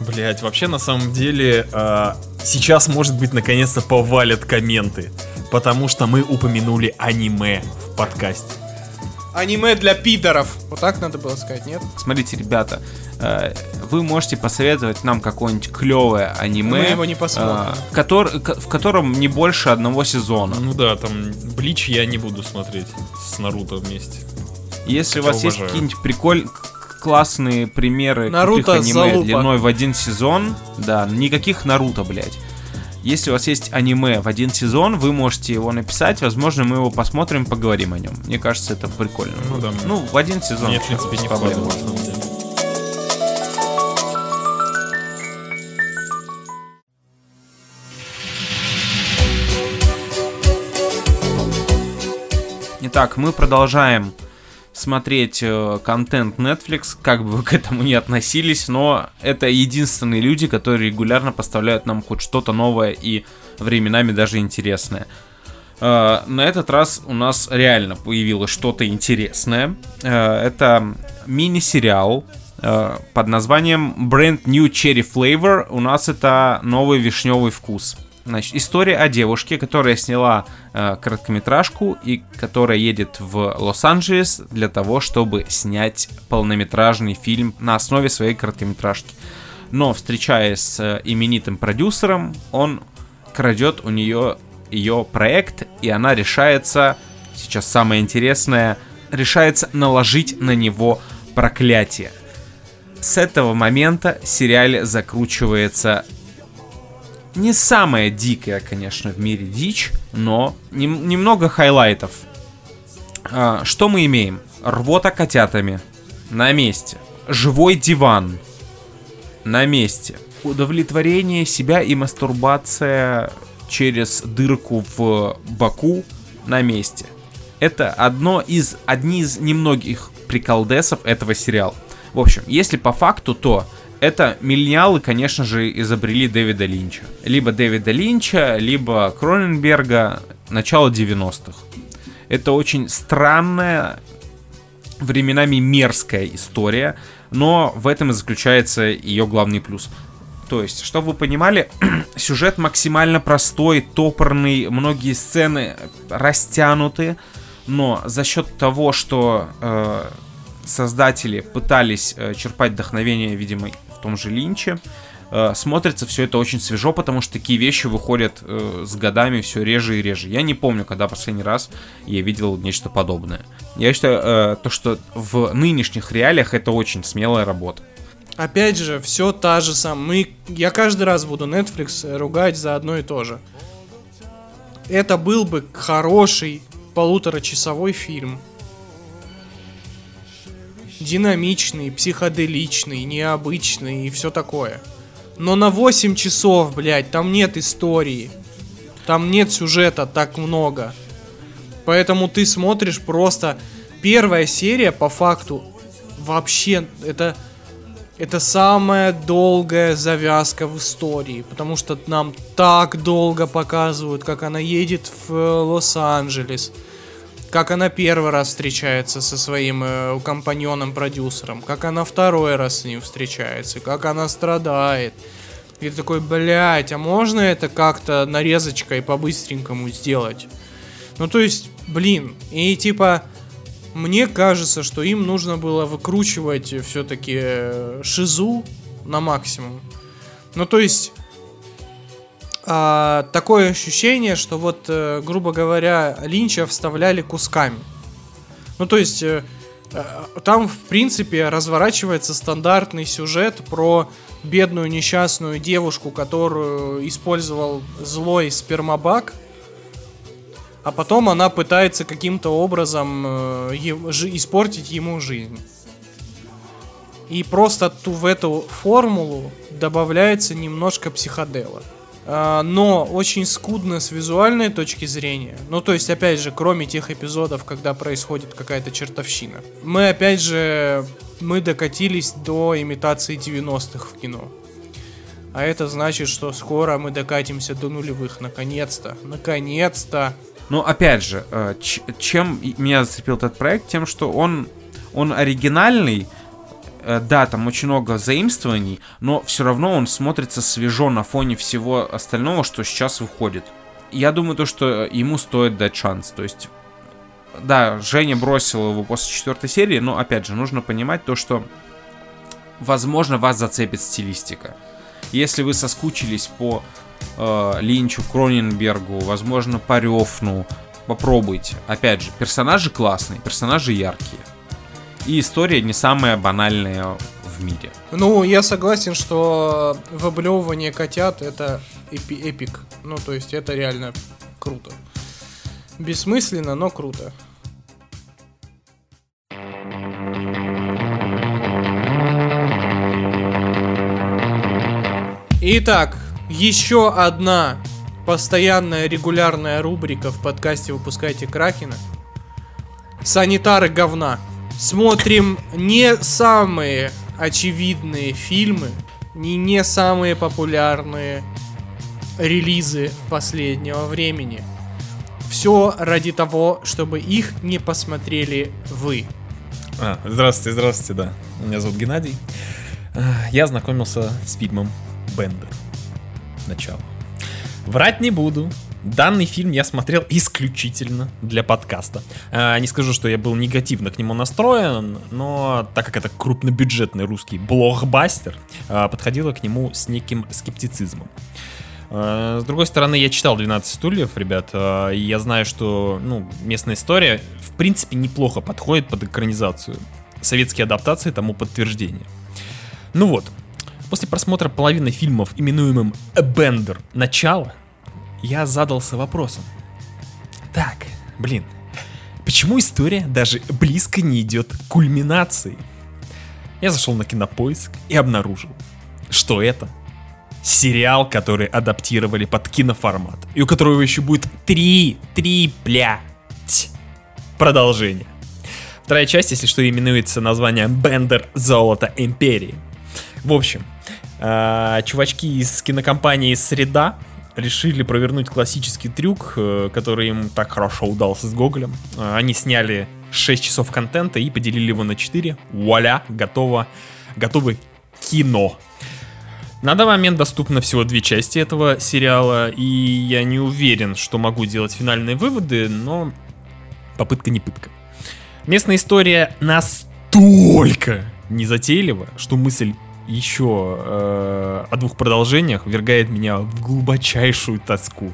Блять, вообще на самом деле а, сейчас, может быть, наконец-то повалят комменты, потому что мы упомянули аниме в подкасте. Аниме для пидоров. Вот так надо было сказать, нет? Смотрите, ребята, э, вы можете посоветовать нам какое-нибудь клевое аниме, Мы его не посмотрим. э, в котором не больше одного сезона. Ну да, там Блич я не буду смотреть с Наруто вместе. Если у хотя вас есть уважаю. какие-нибудь прикольные классные примеры Наруто крутых аниме залупа. длиной в один сезон, да, никаких Наруто, блядь. Если у вас есть аниме в один сезон, вы можете его написать, возможно, мы его посмотрим, поговорим о нем. Мне кажется, это прикольно. Ну да, Ну, в один сезон. Мне, в принципе, не проблем. Итак, мы продолжаем смотреть э, контент Netflix, как бы вы к этому ни относились, но это единственные люди, которые регулярно поставляют нам хоть что-то новое и временами даже интересное. Э, на этот раз у нас реально появилось что-то интересное. Э, это мини-сериал под названием Brand New Cherry Flavor. У нас это новый вишневый вкус. Значит, история о девушке, которая сняла э, короткометражку и которая едет в Лос-Анджелес для того, чтобы снять полнометражный фильм на основе своей короткометражки. Но встречаясь с э, именитым продюсером, он крадет у нее ее проект, и она решается, сейчас самое интересное, решается наложить на него проклятие. С этого момента сериале закручивается не самая дикая, конечно, в мире дичь, но нем- немного хайлайтов. А, что мы имеем? Рвота котятами. На месте. Живой диван. На месте. Удовлетворение себя и мастурбация через дырку в боку на месте. Это одно из, одни из немногих приколдесов этого сериала. В общем, если по факту, то это миллениалы, конечно же, изобрели Дэвида Линча. Либо Дэвида Линча, либо Кроненберга начала 90-х. Это очень странная, временами мерзкая история, но в этом и заключается ее главный плюс. То есть, чтобы вы понимали, *clears throat* сюжет максимально простой, топорный, многие сцены растянуты, но за счет того, что э, создатели пытались э, черпать вдохновение, видимо, том же Линче, э, смотрится все это очень свежо, потому что такие вещи выходят э, с годами все реже и реже. Я не помню, когда последний раз я видел нечто подобное. Я считаю, э, то, что в нынешних реалиях это очень смелая работа. Опять же, все та же самая. Мы, я каждый раз буду Netflix ругать за одно и то же. Это был бы хороший полуторачасовой фильм. Динамичный, психоделичный, необычный и все такое. Но на 8 часов, блядь, там нет истории. Там нет сюжета так много. Поэтому ты смотришь просто... Первая серия, по факту, вообще, это... Это самая долгая завязка в истории, потому что нам так долго показывают, как она едет в э, Лос-Анджелес, как она первый раз встречается со своим э, компаньоном-продюсером, как она второй раз с ним встречается, как она страдает. И ты такой, блядь, а можно это как-то нарезочкой по-быстренькому сделать? Ну, то есть, блин, и типа, мне кажется, что им нужно было выкручивать все-таки шизу на максимум. Ну, то есть, а, такое ощущение, что вот, э, грубо говоря, Линча вставляли кусками. Ну, то есть, э, э, там, в принципе, разворачивается стандартный сюжет про бедную несчастную девушку, которую использовал злой спермобак, а потом она пытается каким-то образом испортить ему жизнь. И просто ту, в эту формулу добавляется немножко психодела. А, но очень скудно с визуальной точки зрения. Ну, то есть, опять же, кроме тех эпизодов, когда происходит какая-то чертовщина. Мы, опять же, мы докатились до имитации 90-х в кино. А это значит, что скоро мы докатимся до нулевых. Наконец-то. Наконец-то. Ну, опять же, э, чем меня зацепил этот проект? Тем, что он, он оригинальный, да, там очень много заимствований, но все равно он смотрится свежо на фоне всего остального, что сейчас выходит. Я думаю, то, что ему стоит дать шанс. То есть, да, Женя бросил его после четвертой серии, но, опять же, нужно понимать то, что, возможно, вас зацепит стилистика. Если вы соскучились по э, Линчу, Кроненбергу, возможно, по Рёфну, попробуйте. Опять же, персонажи классные, персонажи яркие. И история не самая банальная в мире. Ну, я согласен, что выблевывание котят это эпи- эпик. Ну, то есть это реально круто. Бессмысленно, но круто. Итак, еще одна постоянная регулярная рубрика в подкасте «Выпускайте Кракена». Санитары говна. Смотрим не самые очевидные фильмы, не не самые популярные релизы последнего времени. Все ради того, чтобы их не посмотрели вы. А, здравствуйте, здравствуйте, да. Меня зовут Геннадий. А, Я знакомился с фильмом Бендер. Начало. Врать не буду. Данный фильм я смотрел исключительно для подкаста. А, Не скажу, что я был негативно к нему настроен, но так как это крупнобюджетный русский блокбастер, а, подходило к нему с неким скептицизмом. А, С другой стороны, я читал 12 стульев, ребят, и я знаю, что ну, местная история в принципе неплохо подходит под экранизацию. Советские адаптации тому подтверждение. Ну вот, после просмотра половины фильмов, именуемым Бендер Начало, я задался вопросом. Так, блин, почему история даже близко не идет к кульминации? Я зашел на кинопоиск и обнаружил, что это сериал, который адаптировали под киноформат, и у которого еще будет три, три, блядь, продолжения. Вторая часть, если что, именуется названием Бендер Золото Империи. В общем, а, чувачки из кинокомпании Среда решили провернуть классический трюк, э, который им так хорошо удался с Гоголем. А, Они сняли 6 часов контента и поделили его на 4. Вуаля, готово, готовы кино. На данный момент доступно всего две части этого сериала, и я не уверен, что могу делать финальные выводы, но попытка не пытка. Местная история настолько незатейлива, что мысль еще э, о двух продолжениях вергает меня в глубочайшую тоску.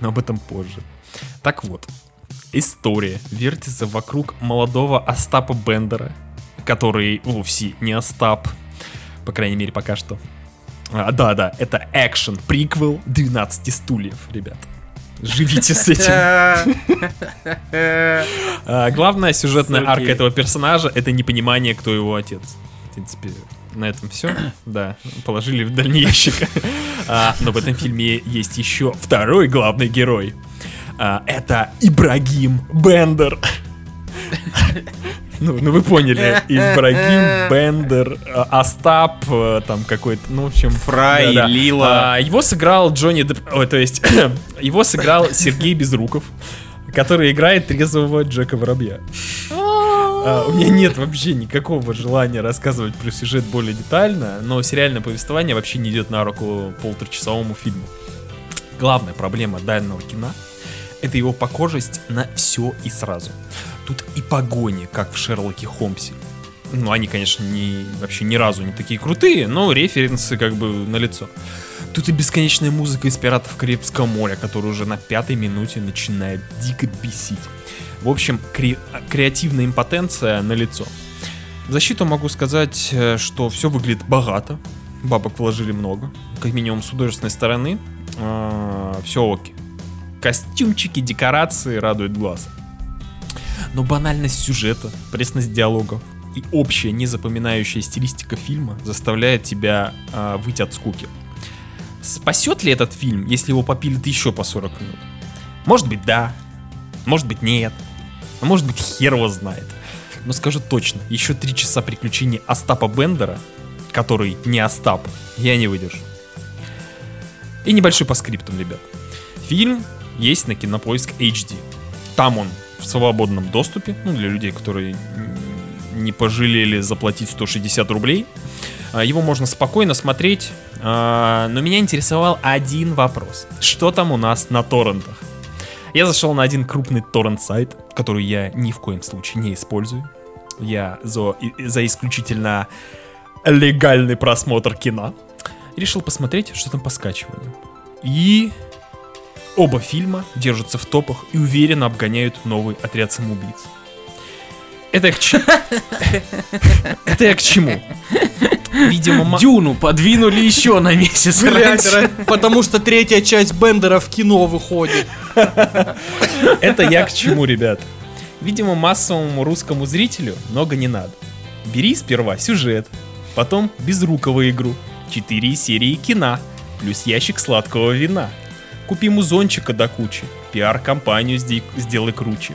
Но об этом позже. Так вот, история вертится вокруг молодого Остапа Бендера, который вовсе не Остап, по крайней мере пока что. А, да, да, это экшен приквел 12 стульев, ребят. Живите с этим. *laughs* А, Главная сюжетная арка этого персонажа это непонимание, кто его отец. В принципе, на этом все. Да, положили в дальний ящик. *laughs* А, Но в этом фильме есть еще второй главный герой. А, Это Ибрагим Бендер. Ну, ну вы поняли, Ибрагим, Бендер, а, Остап, там какой-то, ну, в общем... Фрай, да-да. Лила. А, Его сыграл Джонни Деп... Ой, то есть, *clears throat* его сыграл Сергей Безруков, который играет трезвого Джека Воробья. А, У меня нет вообще никакого желания рассказывать про сюжет более детально, но сериальное повествование вообще не идет на руку полуторачасовому фильму. Главная проблема данного кино — это его похожесть на все и сразу. Тут и погони, как в Шерлоке Холмсе. Ну, они, конечно, не, вообще ни разу не такие крутые, но референсы как бы на лицо. Тут и бесконечная музыка из «Пиратов Карибского моря», которая уже на пятой минуте начинает дико бесить. В общем, кре- креативная импотенция на лицо. В защиту могу сказать, э, что все выглядит богато. Бабок вложили много. Как минимум с художественной стороны. все окей. Костюмчики, декорации радуют глаз. Но банальность сюжета, пресность диалогов и общая незапоминающая стилистика фильма заставляет тебя э, выйти от скуки. Спасет ли этот фильм, если его попилит еще по 40 минут? Может быть, да. Может быть, нет. А может быть, хер его знает. Но скажу точно, еще три часа приключений Остапа Бендера, который не Остап, я не выдержу. И небольшой по скриптам, ребят. Фильм есть на Кинопоиск HD. Там он в свободном доступе, ну, для людей, которые не пожалели заплатить 160 рублей. А, Его можно спокойно смотреть, а, но меня интересовал один вопрос. Что там у нас на торрентах? Я зашел на один крупный торрент-сайт, который я ни в коем случае не использую. Я за, за исключительно легальный просмотр кино. Решил посмотреть, что там по скачиванию. И оба фильма держатся в топах и уверенно обгоняют новый отряд самоубийц. Это я к чему? *laughs* Это я к чему? Видимо, Дюну подвинули еще на месяц Блядь, раньше. ра- потому что третья часть Бендера в кино выходит. Это я к чему, ребят? Видимо, массовому русскому зрителю много не надо. Бери сперва сюжет, потом безруковую игру, 4 серии кино, плюс ящик сладкого вина. Купи музончика до кучи, пиар-компанию сде- сделай круче.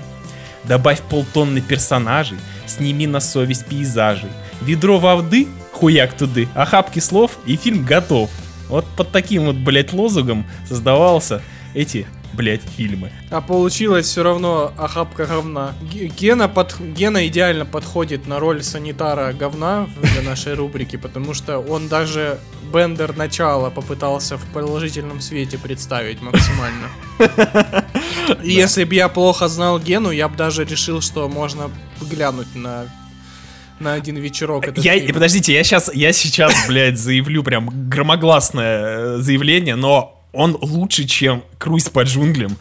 Добавь полтонны персонажей, сними на совесть пейзажей. Ведро воды, хуяк туды, охапки слов и фильм готов. Вот под таким вот, блять, лозунгом создавался эти, блять, фильмы. А получилось все равно охапка говна. Ге- Гена, под... Гена идеально подходит на роль санитара говна для нашей рубрики, потому что он даже Бендер начала попытался в положительном свете представить максимально. *laughs* Если бы я плохо знал Гену, я бы даже решил, что можно глянуть на на один вечерок этот Я, фильм. и подождите, я сейчас, я сейчас, блядь, заявлю прям громогласное э, заявление, но он лучше, чем Круиз по джунглям.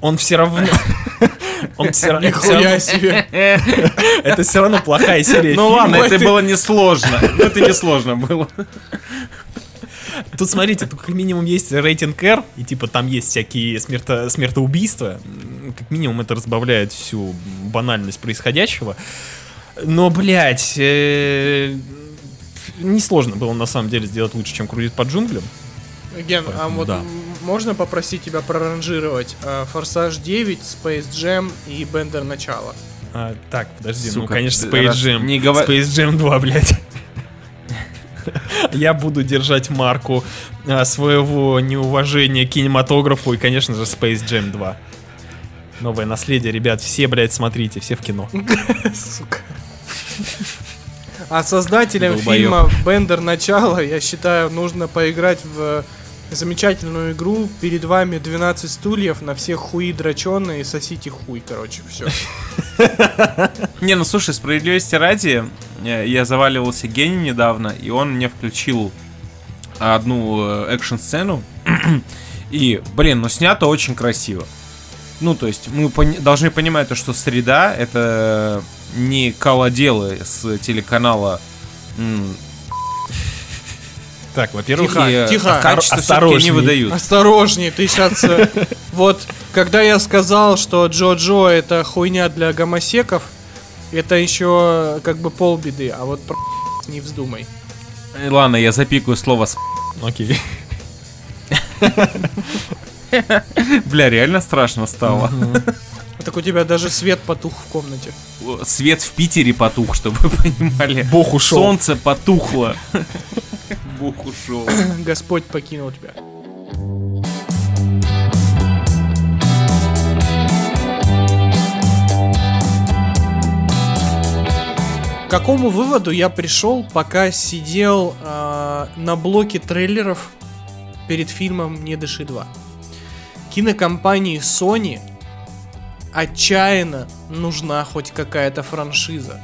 Он все равно... *laughs* Он все равно... Нихуя себе. *laughs* Это все равно плохая серия Ну ладно, это было несложно. *laughs* Это несложно было. Тут смотрите, тут как минимум есть рейтинг R, и типа там есть всякие смерто, смертоубийства. Как минимум это разбавляет всю банальность происходящего. Но, блядь, э, несложно было на самом деле сделать лучше, чем крутить по джунглям. Ген, а вот да. можно попросить тебя проранжировать а, Форсаж 9, Space Jam и Бендер Начало? А, так, подожди, ну, Сука, конечно, ты Space Jam. не говор- Space Jam 2, блядь. *laughs* Я буду держать марку а, своего неуважения к кинематографу и, конечно же, Space Jam 2. Новое наследие, ребят, все, блядь, смотрите, все в кино. *laughs* Сука. А создателям Долбоёб. фильма Бендер Начало, я считаю, нужно поиграть в замечательную игру. Перед вами 12 стульев, на всех хуи дроченые, сосите хуй, короче, все. *laughs* Не, ну слушай, справедливости ради, э, я заваливался Гене недавно, и он мне включил одну э, экшн-сцену. *clears throat* И, блин, ну снято очень красиво. Ну, то есть, мы пони- должны понимать то, что среда это не колоделы с телеканала. Так, во-первых, Тихо, и, э, тихо. Качество не Осторожней. выдают. Осторожнее, ты сейчас... *laughs* Вот, когда я сказал, что Джо-Джо это хуйня для гомосеков, это еще как бы полбеды, а вот про *laughs* не вздумай. Э, Ладно, я запикаю слово с... окей. *laughs* Бля, реально страшно стало. Так у тебя даже свет потух в комнате. Свет в Питере потух, чтобы вы понимали. Бог ушел. Солнце потухло. Бог ушел. *coughs* Господь покинул тебя. К какому выводу я пришел, пока сидел а, на блоке трейлеров перед фильмом «Не дыши 2». Кинокомпании Sony отчаянно нужна хоть какая-то франшиза.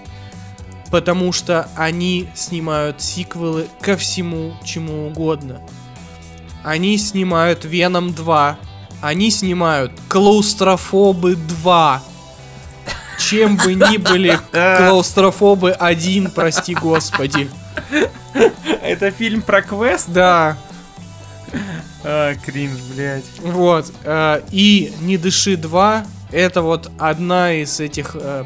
Потому что они снимают сиквелы ко всему, чему угодно. Они снимают Веном 2. Они снимают Клаустрофобы 2. Чем бы ни были Клаустрофобы 1, прости господи. Это фильм про квест? Да, А, кринж, блядь. Вот. э, И «Не дыши 2» это вот одна из этих э,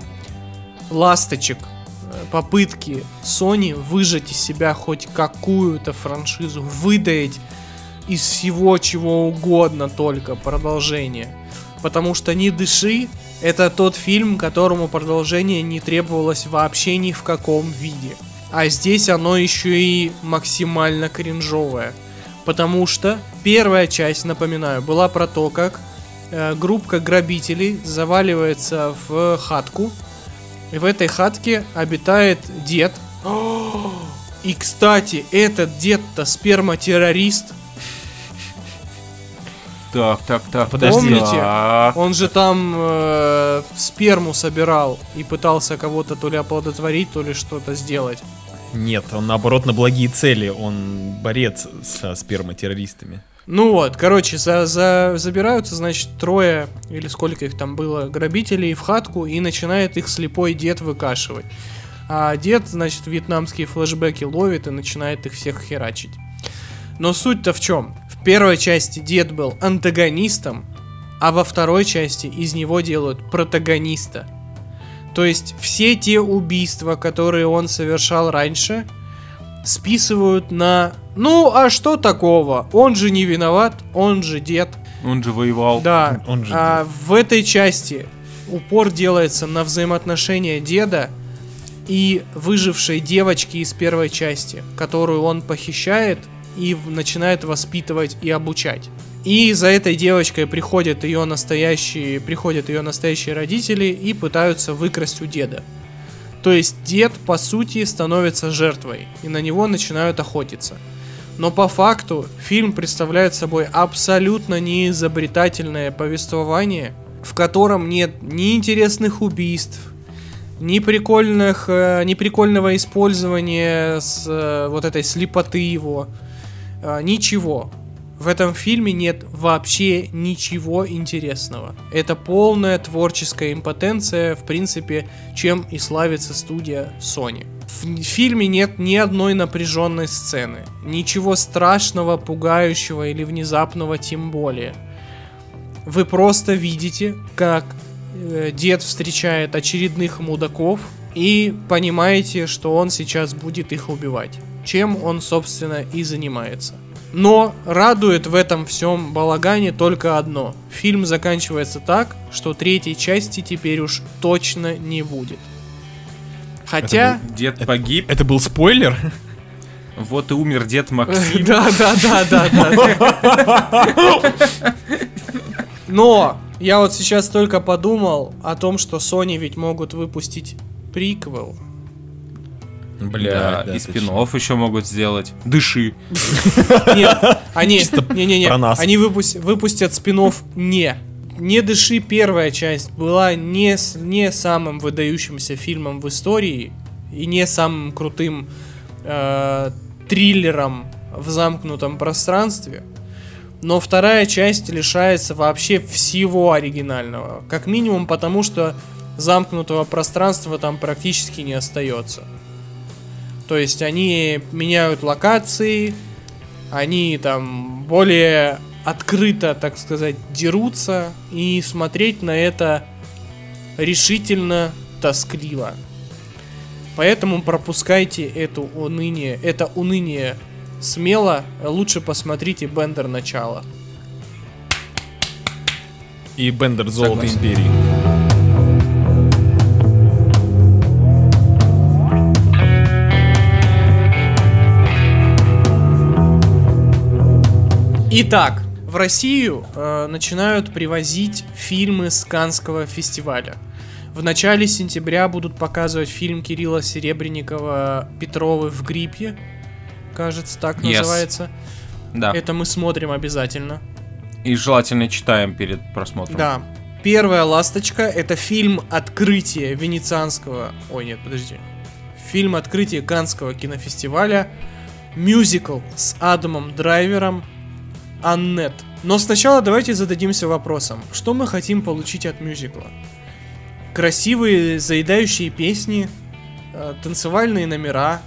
ласточек э, попытки Sony выжать из себя хоть какую-то франшизу, выдаять из всего чего угодно только продолжение. Потому что «Не дыши» это тот фильм, которому продолжение не требовалось вообще ни в каком виде. А здесь оно еще и максимально кринжовое. Потому что первая часть, напоминаю, была про то, как э, группа грабителей заваливается в хатку. И в этой хатке обитает дед. *gasps* И, кстати, этот дед-то сперматеррорист. Так, так, так. Подожди. Помните? Так. Он же там э, сперму собирал и пытался кого-то то ли оплодотворить, то ли что-то сделать. Нет, он наоборот на благие цели. Он борец со сперматеррористами. Ну вот, короче, за, за, забираются, значит, трое или сколько их там было грабителей в хатку и начинает их слепой дед выкашивать. А дед, значит, вьетнамские флешбеки ловит и начинает их всех херачить. Но суть-то в чем? В первой части дед был антагонистом, а во второй части из него делают протагониста. То есть все те убийства, которые он совершал раньше, списывают на «Ну, а что такого? Он же не виноват, он же дед». Он же воевал. Да, Он же а в этой части упор делается на взаимоотношения деда и выжившей девочки из первой части, которую он похищает и начинает воспитывать и обучать. И за этой девочкой приходят ее настоящие, приходят ее настоящие родители и пытаются выкрасть у деда. То есть дед, по сути, становится жертвой, и на него начинают охотиться. Но по факту фильм представляет собой абсолютно неизобретательное повествование, в котором нет ни интересных убийств, ни прикольных, э, ни прикольного использования с, э, вот этой слепоты его, э, ничего. В этом фильме нет вообще ничего интересного. Это полная творческая импотенция, в принципе, чем и славится студия Sony. В фильме нет ни одной напряженной сцены. Ничего страшного, пугающего или внезапного тем более. Вы просто видите, как э, дед встречает очередных мудаков и понимаете, что он сейчас будет их убивать. Чем он, собственно, и занимается. Но радует в этом всем балагане только одно. Фильм заканчивается так, что третьей части теперь уж точно не будет. Хотя... Дед погиб, Это был спойлер? вот и умер дед Максим. Да, да, да, да, да. Но я вот сейчас только подумал о том, что Sony ведь могут выпустить приквел. Бля, Да, и спин еще могут сделать. Дыши. Нет, они, не, не, не, они выпус- выпустят спинов не. Не дыши первая часть была не, не самым выдающимся фильмом в истории и не самым крутым э, триллером в замкнутом пространстве. Но вторая часть лишается вообще всего оригинального. Как минимум потому, что замкнутого пространства там практически не остается. То есть они меняют локации, они там более открыто, так сказать, дерутся, и смотреть на это решительно тоскливо. Поэтому пропускайте эту уныние, это уныние смело, лучше посмотрите Бендер начало. И Бендер Золото Согласен. Империи. Итак, в Россию э, начинают привозить фильмы с Канского фестиваля. В начале сентября будут показывать фильм Кирилла Серебренникова «Петровы в гриппе». Кажется, так Yes. называется. Да. Это мы смотрим обязательно. И желательно читаем перед просмотром. Да. Первая ласточка это фильм открытие венецианского. Ой, нет, подожди. Фильм открытие Канского кинофестиваля. Мюзикл с Адамом Драйвером. Аннет. Но сначала давайте зададимся вопросом, что мы хотим получить от мюзикла? Красивые заедающие песни, э, танцевальные номера,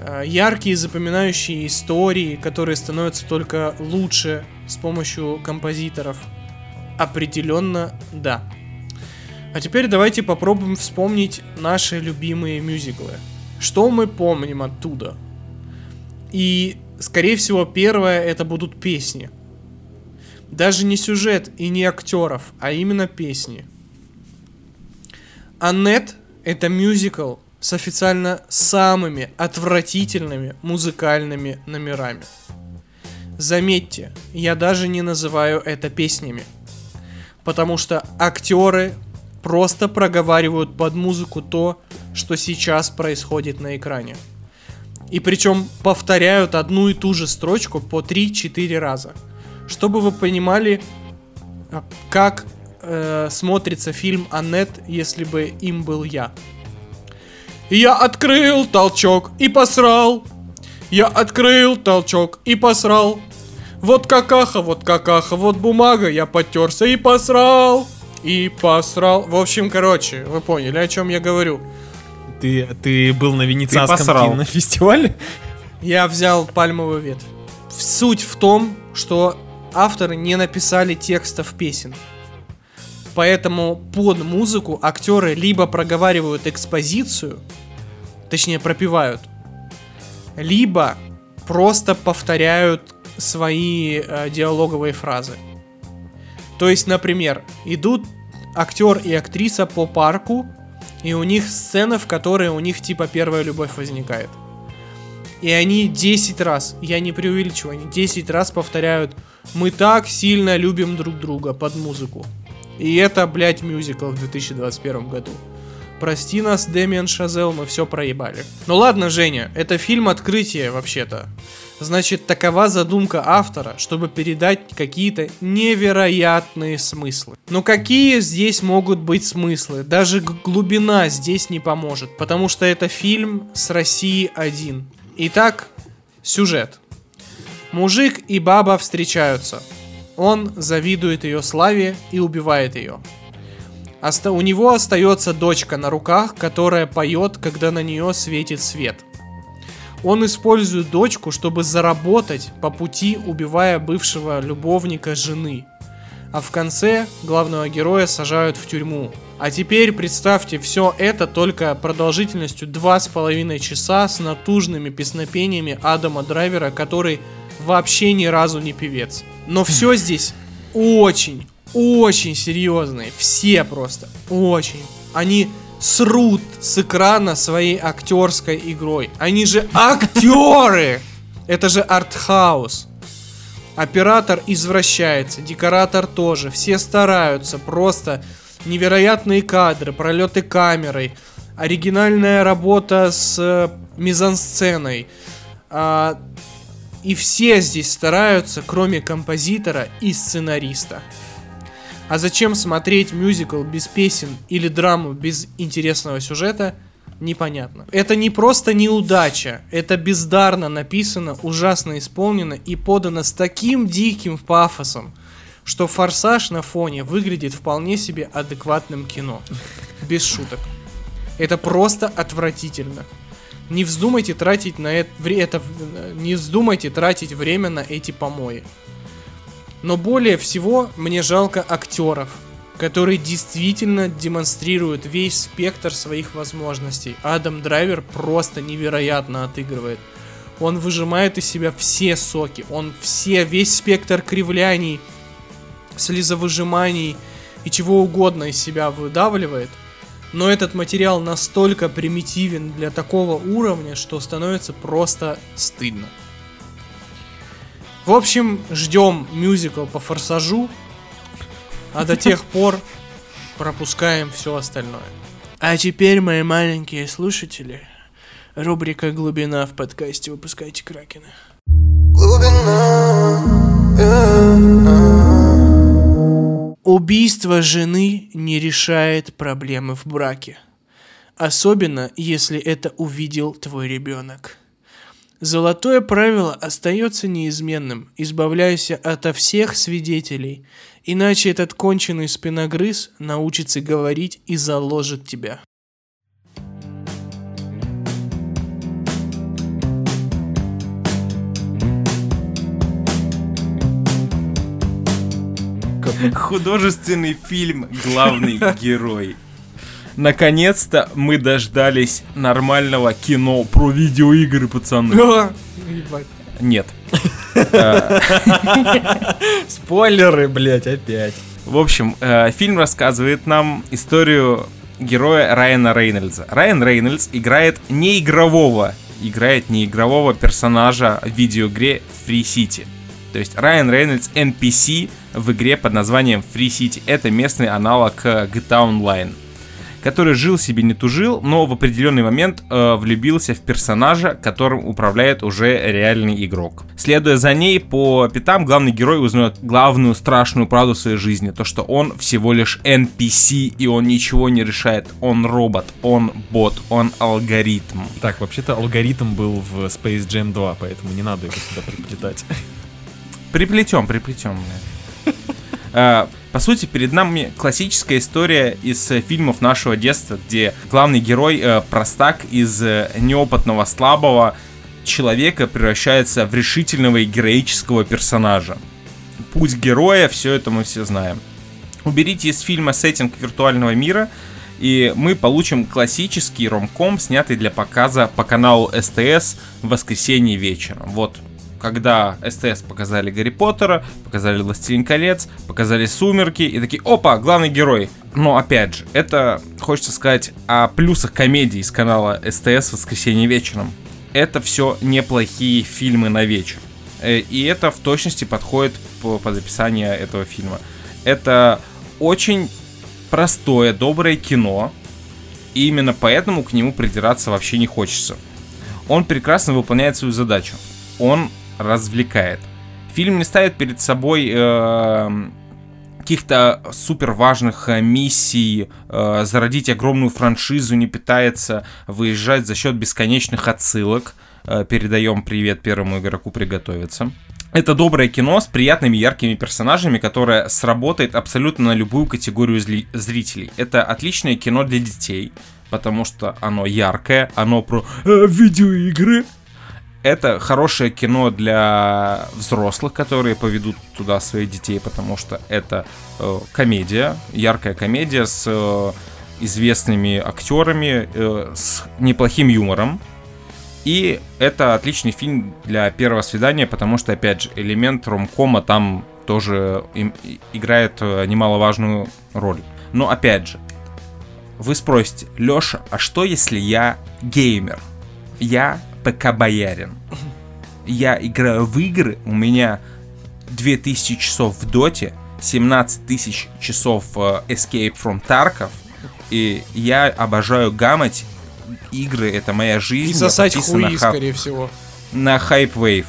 э, яркие запоминающие истории, которые становятся только лучше с помощью композиторов. Определенно, да. А теперь давайте попробуем вспомнить наши любимые мюзиклы. Что мы помним оттуда? И, скорее всего, первое это будут песни. Даже не сюжет и не актеров, а именно песни. Аннет это мюзикл с официально самыми отвратительными музыкальными номерами. Заметьте, я даже не называю это песнями. Потому что актеры просто проговаривают под музыку то, что сейчас происходит на экране. И причем повторяют одну и ту же строчку по 3-4 раза. Чтобы вы понимали, а, как э, смотрится фильм Аннет, если бы им был я. Я открыл толчок и посрал. Я открыл толчок и посрал. Вот какаха, вот какаха, вот бумага, я потерся и посрал. И посрал. В общем, короче, вы поняли, о чем я говорю. Ты, ты был на венецианском кинофестивале? Я взял пальмовую ветвь. Суть в том, что авторы не написали текстов песен. Поэтому под музыку актеры либо проговаривают экспозицию, точнее пропивают, либо просто повторяют свои э, диалоговые фразы. То есть, например, идут актер и актриса по парку, и у них сцена, в которой у них типа первая любовь возникает. И они 10 раз, я не преувеличиваю, они 10 раз повторяют «Мы так сильно любим друг друга» под музыку. И это, блядь, мюзикл в 2021 году. Прости нас, Дэмиан Шазел, мы все проебали. Ну ладно, Женя, это фильм открытие вообще-то. Значит, такова задумка автора, чтобы передать какие-то невероятные смыслы. Но какие здесь могут быть смыслы? Даже глубина здесь не поможет, потому что это фильм с России 1. Итак, сюжет. Мужик и баба встречаются. Он завидует ее славе и убивает ее. Оста- у него остается дочка на руках, которая поет, когда на нее светит свет. Он использует дочку, чтобы заработать по пути, убивая бывшего любовника жены. А в конце главного героя сажают в тюрьму. А теперь представьте все это только продолжительностью 2,5 часа с натужными песнопениями Адама Драйвера, который вообще ни разу не певец. Но все *laughs* здесь очень, очень серьезные. Все просто. Очень. Они срут с экрана своей актерской игрой. Они же актеры! Это же артхаус. Оператор извращается, декоратор тоже. Все стараются. Просто невероятные кадры, пролеты камерой, оригинальная работа с э, мизансценой. А, и все здесь стараются, кроме композитора и сценариста. А зачем смотреть мюзикл без песен или драму без интересного сюжета, непонятно. Это не просто неудача, это бездарно написано, ужасно исполнено и подано с таким диким пафосом, что «Форсаж» на фоне выглядит вполне себе адекватным кино. Без шуток. Это просто отвратительно. Не вздумайте тратить на это, это не вздумайте тратить время на эти помои. Но более всего мне жалко актеров, которые действительно демонстрируют весь спектр своих возможностей. Адам Драйвер просто невероятно отыгрывает. Он выжимает из себя все соки, он все, весь спектр кривляний, слезовыжиманий и чего угодно из себя выдавливает. Но этот материал настолько примитивен для такого уровня, что становится просто стыдно. В общем, ждем мюзикл по форсажу, а до тех *laughs* пор пропускаем все остальное. А теперь, мои маленькие слушатели, рубрика «Глубина» в подкасте «Выпускайте Кракена». Глубина, э, э. Убийство жены не решает проблемы в браке. Особенно, если это увидел твой ребенок. Золотое правило остается неизменным. Избавляйся ото всех свидетелей, иначе этот конченый спиногрыз научится говорить и заложит тебя. Художественный фильм «Главный герой». Наконец-то мы дождались нормального кино про видеоигры, пацаны. Нет. *laughs* Спойлеры, блять, опять. В общем, э, фильм рассказывает нам историю героя Райана Рейнольдса. Райан Рейнольдс играет неигрового, играет неигрового персонажа в видеоигре Free City. То есть Райан Рейнольдс NPC в игре под названием Free City. Это местный аналог э, GTA Online который жил себе не тужил, но в определенный момент э, влюбился в персонажа, которым управляет уже реальный игрок. Следуя за ней по пятам, главный герой узнает главную страшную правду своей жизни, то что он всего лишь NPC и он ничего не решает, он робот, он бот, он алгоритм. Так, вообще-то алгоритм был в Space Jam 2, поэтому не надо его сюда приплетать. Приплетем, приплетем. *laughs* Э, По сути, перед нами классическая история из э, фильмов нашего детства, где главный герой, э, простак из неопытного, слабого человека превращается в решительного и героического персонажа. Путь героя, все это мы все знаем. Уберите из фильма сеттинг виртуального мира, и мы получим классический ромком, снятый для показа по каналу СТС в воскресенье вечером. Вот когда СТС показали Гарри Поттера, показали Властелин колец, показали Сумерки, и такие, опа, главный герой. Но опять же, это, хочется сказать, о плюсах комедии с канала СТС в воскресенье вечером. Это все неплохие фильмы на вечер. Э, И это в точности подходит по- под описание этого фильма. Это очень простое, доброе кино, и именно поэтому к нему придираться вообще не хочется. Он прекрасно выполняет свою задачу. Он развлекает. Фильм не ставит перед собой э, каких-то супер важных э, миссий, э, зародить огромную франшизу, не пытается выезжать за счет бесконечных отсылок. Э, передаем привет первому игроку приготовиться. Это доброе кино с приятными яркими персонажами, которое сработает абсолютно на любую категорию зрителей. Это отличное кино для детей, потому что оно яркое, оно про э, видеоигры. Это хорошее кино для взрослых, которые поведут туда своих детей, потому что это э, комедия, яркая комедия с э, известными актерами, э, с неплохим юмором. И это отличный фильм для первого свидания, потому что, опять же, элемент ромкома там тоже им- играет э, немаловажную роль. Но, опять же, вы спросите, Лёша, а что если я геймер? Я ПК-боярин. Я играю в игры, у меня 2000 часов в Доте, 17 тысяч часов э, Escape from Tarkov, и я обожаю гамать. Игры — это моя жизнь. И сосать подписан на хуи, хаб- скорее всего. на Hype Wave.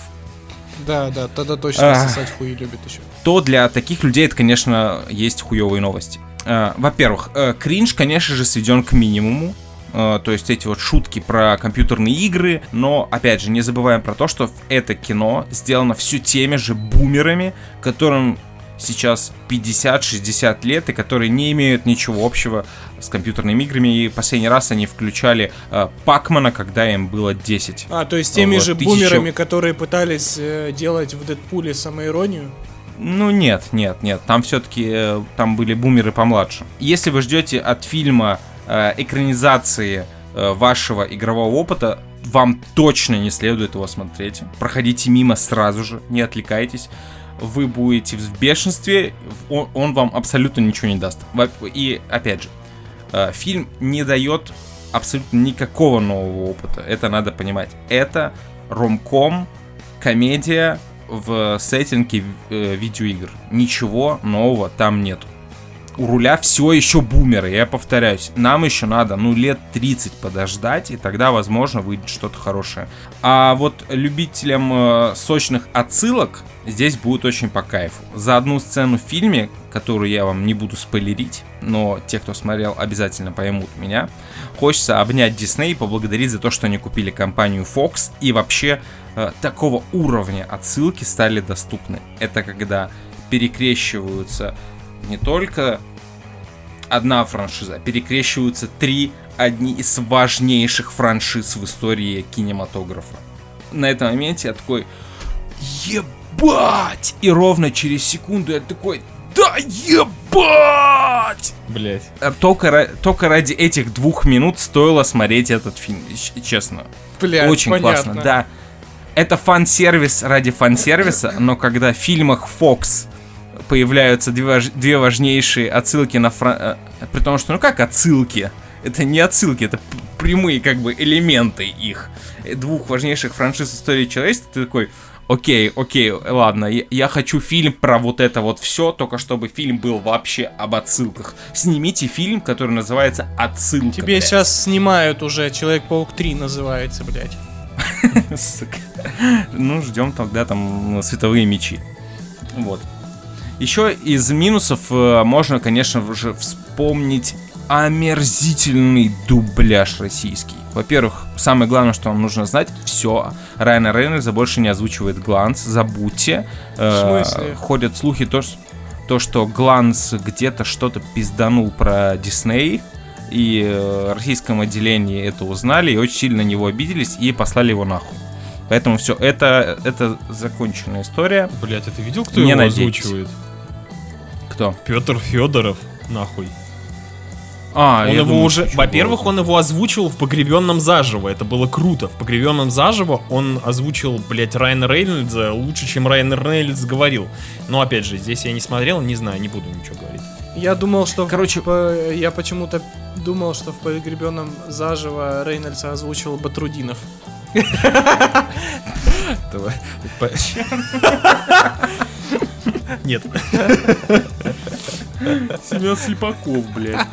Да, да, тогда точно Ах. сосать хуи любит еще. то для таких людей это, конечно, есть хуевые новости. Э, Во-первых, э, кринж, конечно же, сведен к минимуму. Э, То есть эти вот шутки про компьютерные игры. Но, опять же, не забываем про то, что это кино сделано все теми же бумерами, которым сейчас 50-60 лет, и которые не имеют ничего общего с компьютерными играми. И последний раз они включали э, Пакмана, когда им было 10. А, то есть теми Вот, же тысяча- бумерами, которые пытались э, делать в Дэдпуле самоиронию. Ну нет, нет, нет, там все-таки там были бумеры помладше. Если вы ждете от фильма э, экранизации э, вашего игрового опыта, вам точно не следует его смотреть. Проходите мимо сразу же, не отвлекайтесь. Вы будете в бешенстве, он, он вам абсолютно ничего не даст. И опять же, э, фильм не дает абсолютно никакого нового опыта. Это надо понимать. Это ромком, комедия в сеттинге видеоигр. Ничего нового там нету. У руля все еще бумеры. Я повторяюсь, нам еще надо, ну, лет 30 подождать, и тогда, возможно, выйдет что-то хорошее. А вот любителям э, сочных отсылок здесь будет очень по кайфу. За одну сцену в фильме, которую я вам не буду спойлерить, но те, кто смотрел, обязательно поймут меня, хочется обнять Disney и поблагодарить за то, что они купили компанию Fox и вообще э, такого уровня отсылки стали доступны. Это когда перекрещиваются не только одна франшиза, а перекрещиваются три одни из важнейших франшиз в истории кинематографа. На этом моменте я такой, ебать! И ровно через секунду я такой, да ебать! Блять. А Только, только ради этих двух минут стоило смотреть этот фильм, честно. Блядь, Очень понятно. классно, да. Это фан-сервис ради фан-сервиса, но когда в фильмах Fox появляются две, важ- две важнейшие отсылки на фран... э, При том, что, ну как отсылки? Это не отсылки, это прямые как бы элементы их. Э, Двух важнейших франшиз истории человечества. Ты такой, окей, окей, ладно, я, я хочу фильм про вот это вот все, только чтобы фильм был вообще об отсылках. Снимите фильм, который называется «Отсылка». Тебе блядь». сейчас снимают уже Человек-паук 3 называется, блядь. *laughs* Ну, ждем тогда там световые мечи. Вот. Еще из минусов э, можно, конечно же, вспомнить омерзительный дубляж российский. Во-первых, самое главное, что вам нужно знать, все, Райана Рейнольдса больше не озвучивает Гланс, забудьте. Э, В смысле? ходят слухи, то, то, что Гланс где-то что-то пизданул про Дисней, и э, в российском отделении это узнали, и очень сильно на него обиделись, и послали его нахуй. Поэтому все, это, это законченная история. Блять, а ты видел, кто Не его надейтесь. озвучивает? Кто? Петр Федоров, нахуй. А, Он я его думал, уже, во-первых, он его озвучивал в погребенном заживо. Это было круто. В погребенном заживо он озвучил, блять, Райана Рейнольдса лучше, чем Райан Рейнольдс говорил. Но опять же, здесь я не смотрел, не знаю, не буду ничего говорить. Я думал, что... Короче- по- я почему-то думал, что в погребенном заживо Рейнольдса озвучивал Батрудинов. Нет. *laughs* Семен Слепаков, блядь.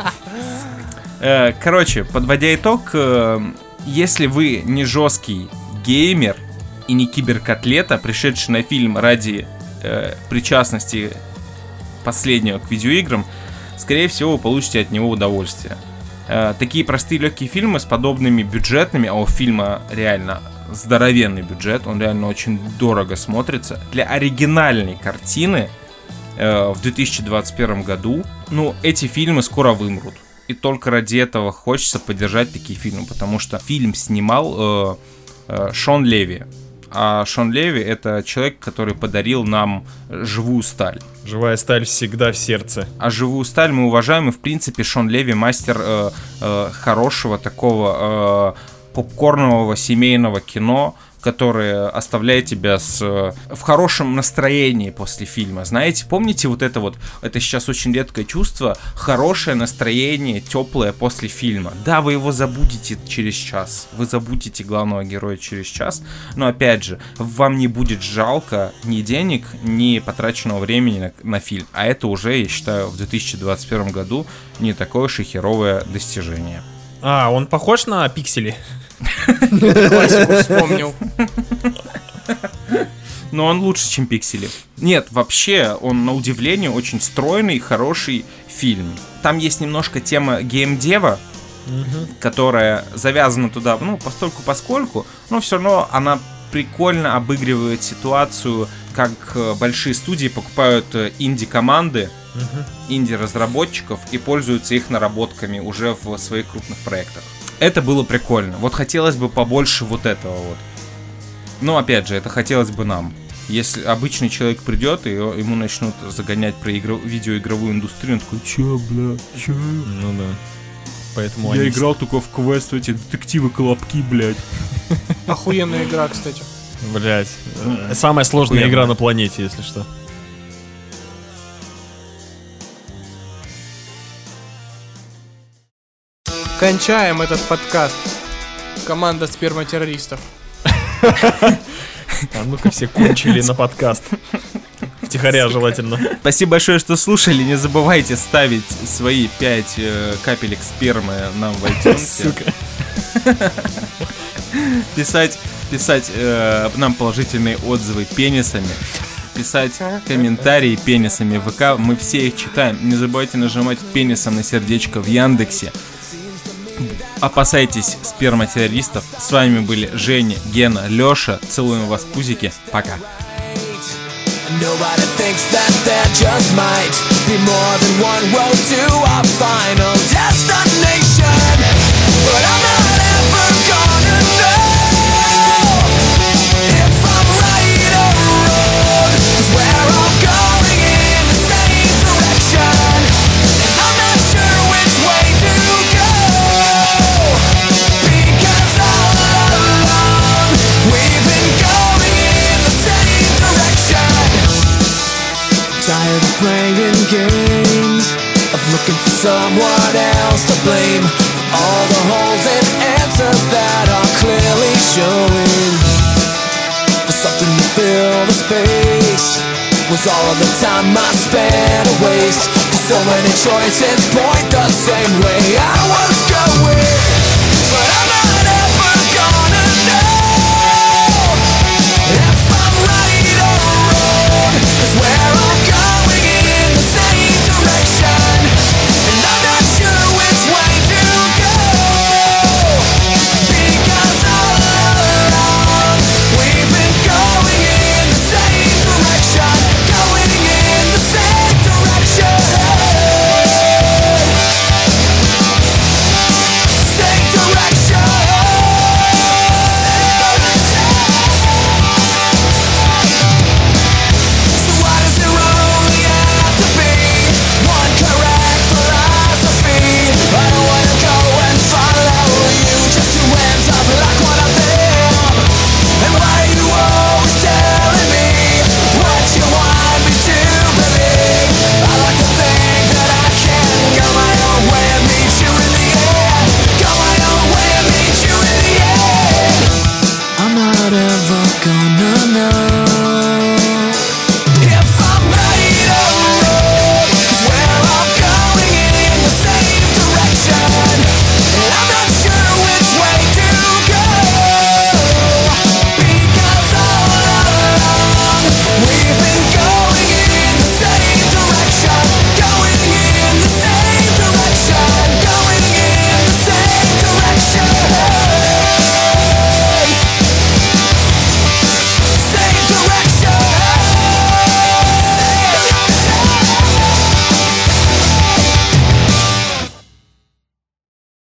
Э, Короче, подводя итог, э, если вы не жесткий геймер и не киберкотлета, пришедший на фильм ради э, причастности последнего к видеоиграм, скорее всего, вы получите от него удовольствие. Э, Такие простые легкие фильмы с подобными бюджетными, а у фильма реально здоровенный бюджет, он реально очень дорого смотрится. Для оригинальной картины э, в 2021 году, ну, эти фильмы скоро вымрут. И только ради этого хочется поддержать такие фильмы, потому что фильм снимал э, э, Шон Леви. А Шон Леви это человек, который подарил нам живую сталь. Живая сталь всегда в сердце. А живую сталь мы уважаем, и в принципе Шон Леви мастер э, э, хорошего такого э, попкорнового семейного кино, которое оставляет тебя с, э, в хорошем настроении после фильма. Знаете, помните вот это вот, это сейчас очень редкое чувство, хорошее настроение, теплое после фильма. Да, вы его забудете через час, вы забудете главного героя через час, но опять же, вам не будет жалко ни денег, ни потраченного времени на, на фильм. А это уже, я считаю, в 2021 году не такое уж достижение. А, он похож на пиксели? Классику *laughs* вспомнил. Но он лучше, чем пиксели. Нет, вообще, он на удивление очень стройный, хороший фильм. Там есть немножко тема геймдева, которая завязана туда, ну, постольку поскольку, но все равно она прикольно обыгрывает ситуацию, как э, большие студии покупают э, инди-команды, инди-разработчиков и пользуются их наработками уже в своих крупных проектах. Это было прикольно. Вот хотелось бы побольше вот этого вот. Но опять же, это хотелось бы нам. Если обычный человек придет и ему начнут загонять про игро- видеоигровую индустрию, он такой, чё, бля, чё? Ну да. Поэтому Я они играл только в квест, эти детективы колобки, блядь. Охуенная игра, кстати. Блять. Самая сложная игра на планете, если что. Кончаем этот подкаст. Команда сперматеррористов. А ну-ка все кончили на подкаст. Втихаря желательно. Спасибо большое, что слушали. Не забывайте ставить свои 5 капелек спермы нам в *laughs* iTunes. Сука. Писать, писать э, нам положительные отзывы пенисами. Писать комментарии пенисами в ВК. Мы все их читаем. Не забывайте нажимать пенисом на сердечко в Яндексе. Опасайтесь сперматеррористов. С вами были Женя, Гена, Лёша. Целуем вас, пузики. Пока. Nobody thinks that there just might be more than one road to our final destination. But I'm not games, of looking for someone else to blame for all the holes and answers that are clearly showing. For something to fill the space was all of the time I spent a waste. 'Cause so many choices point the same way I was going,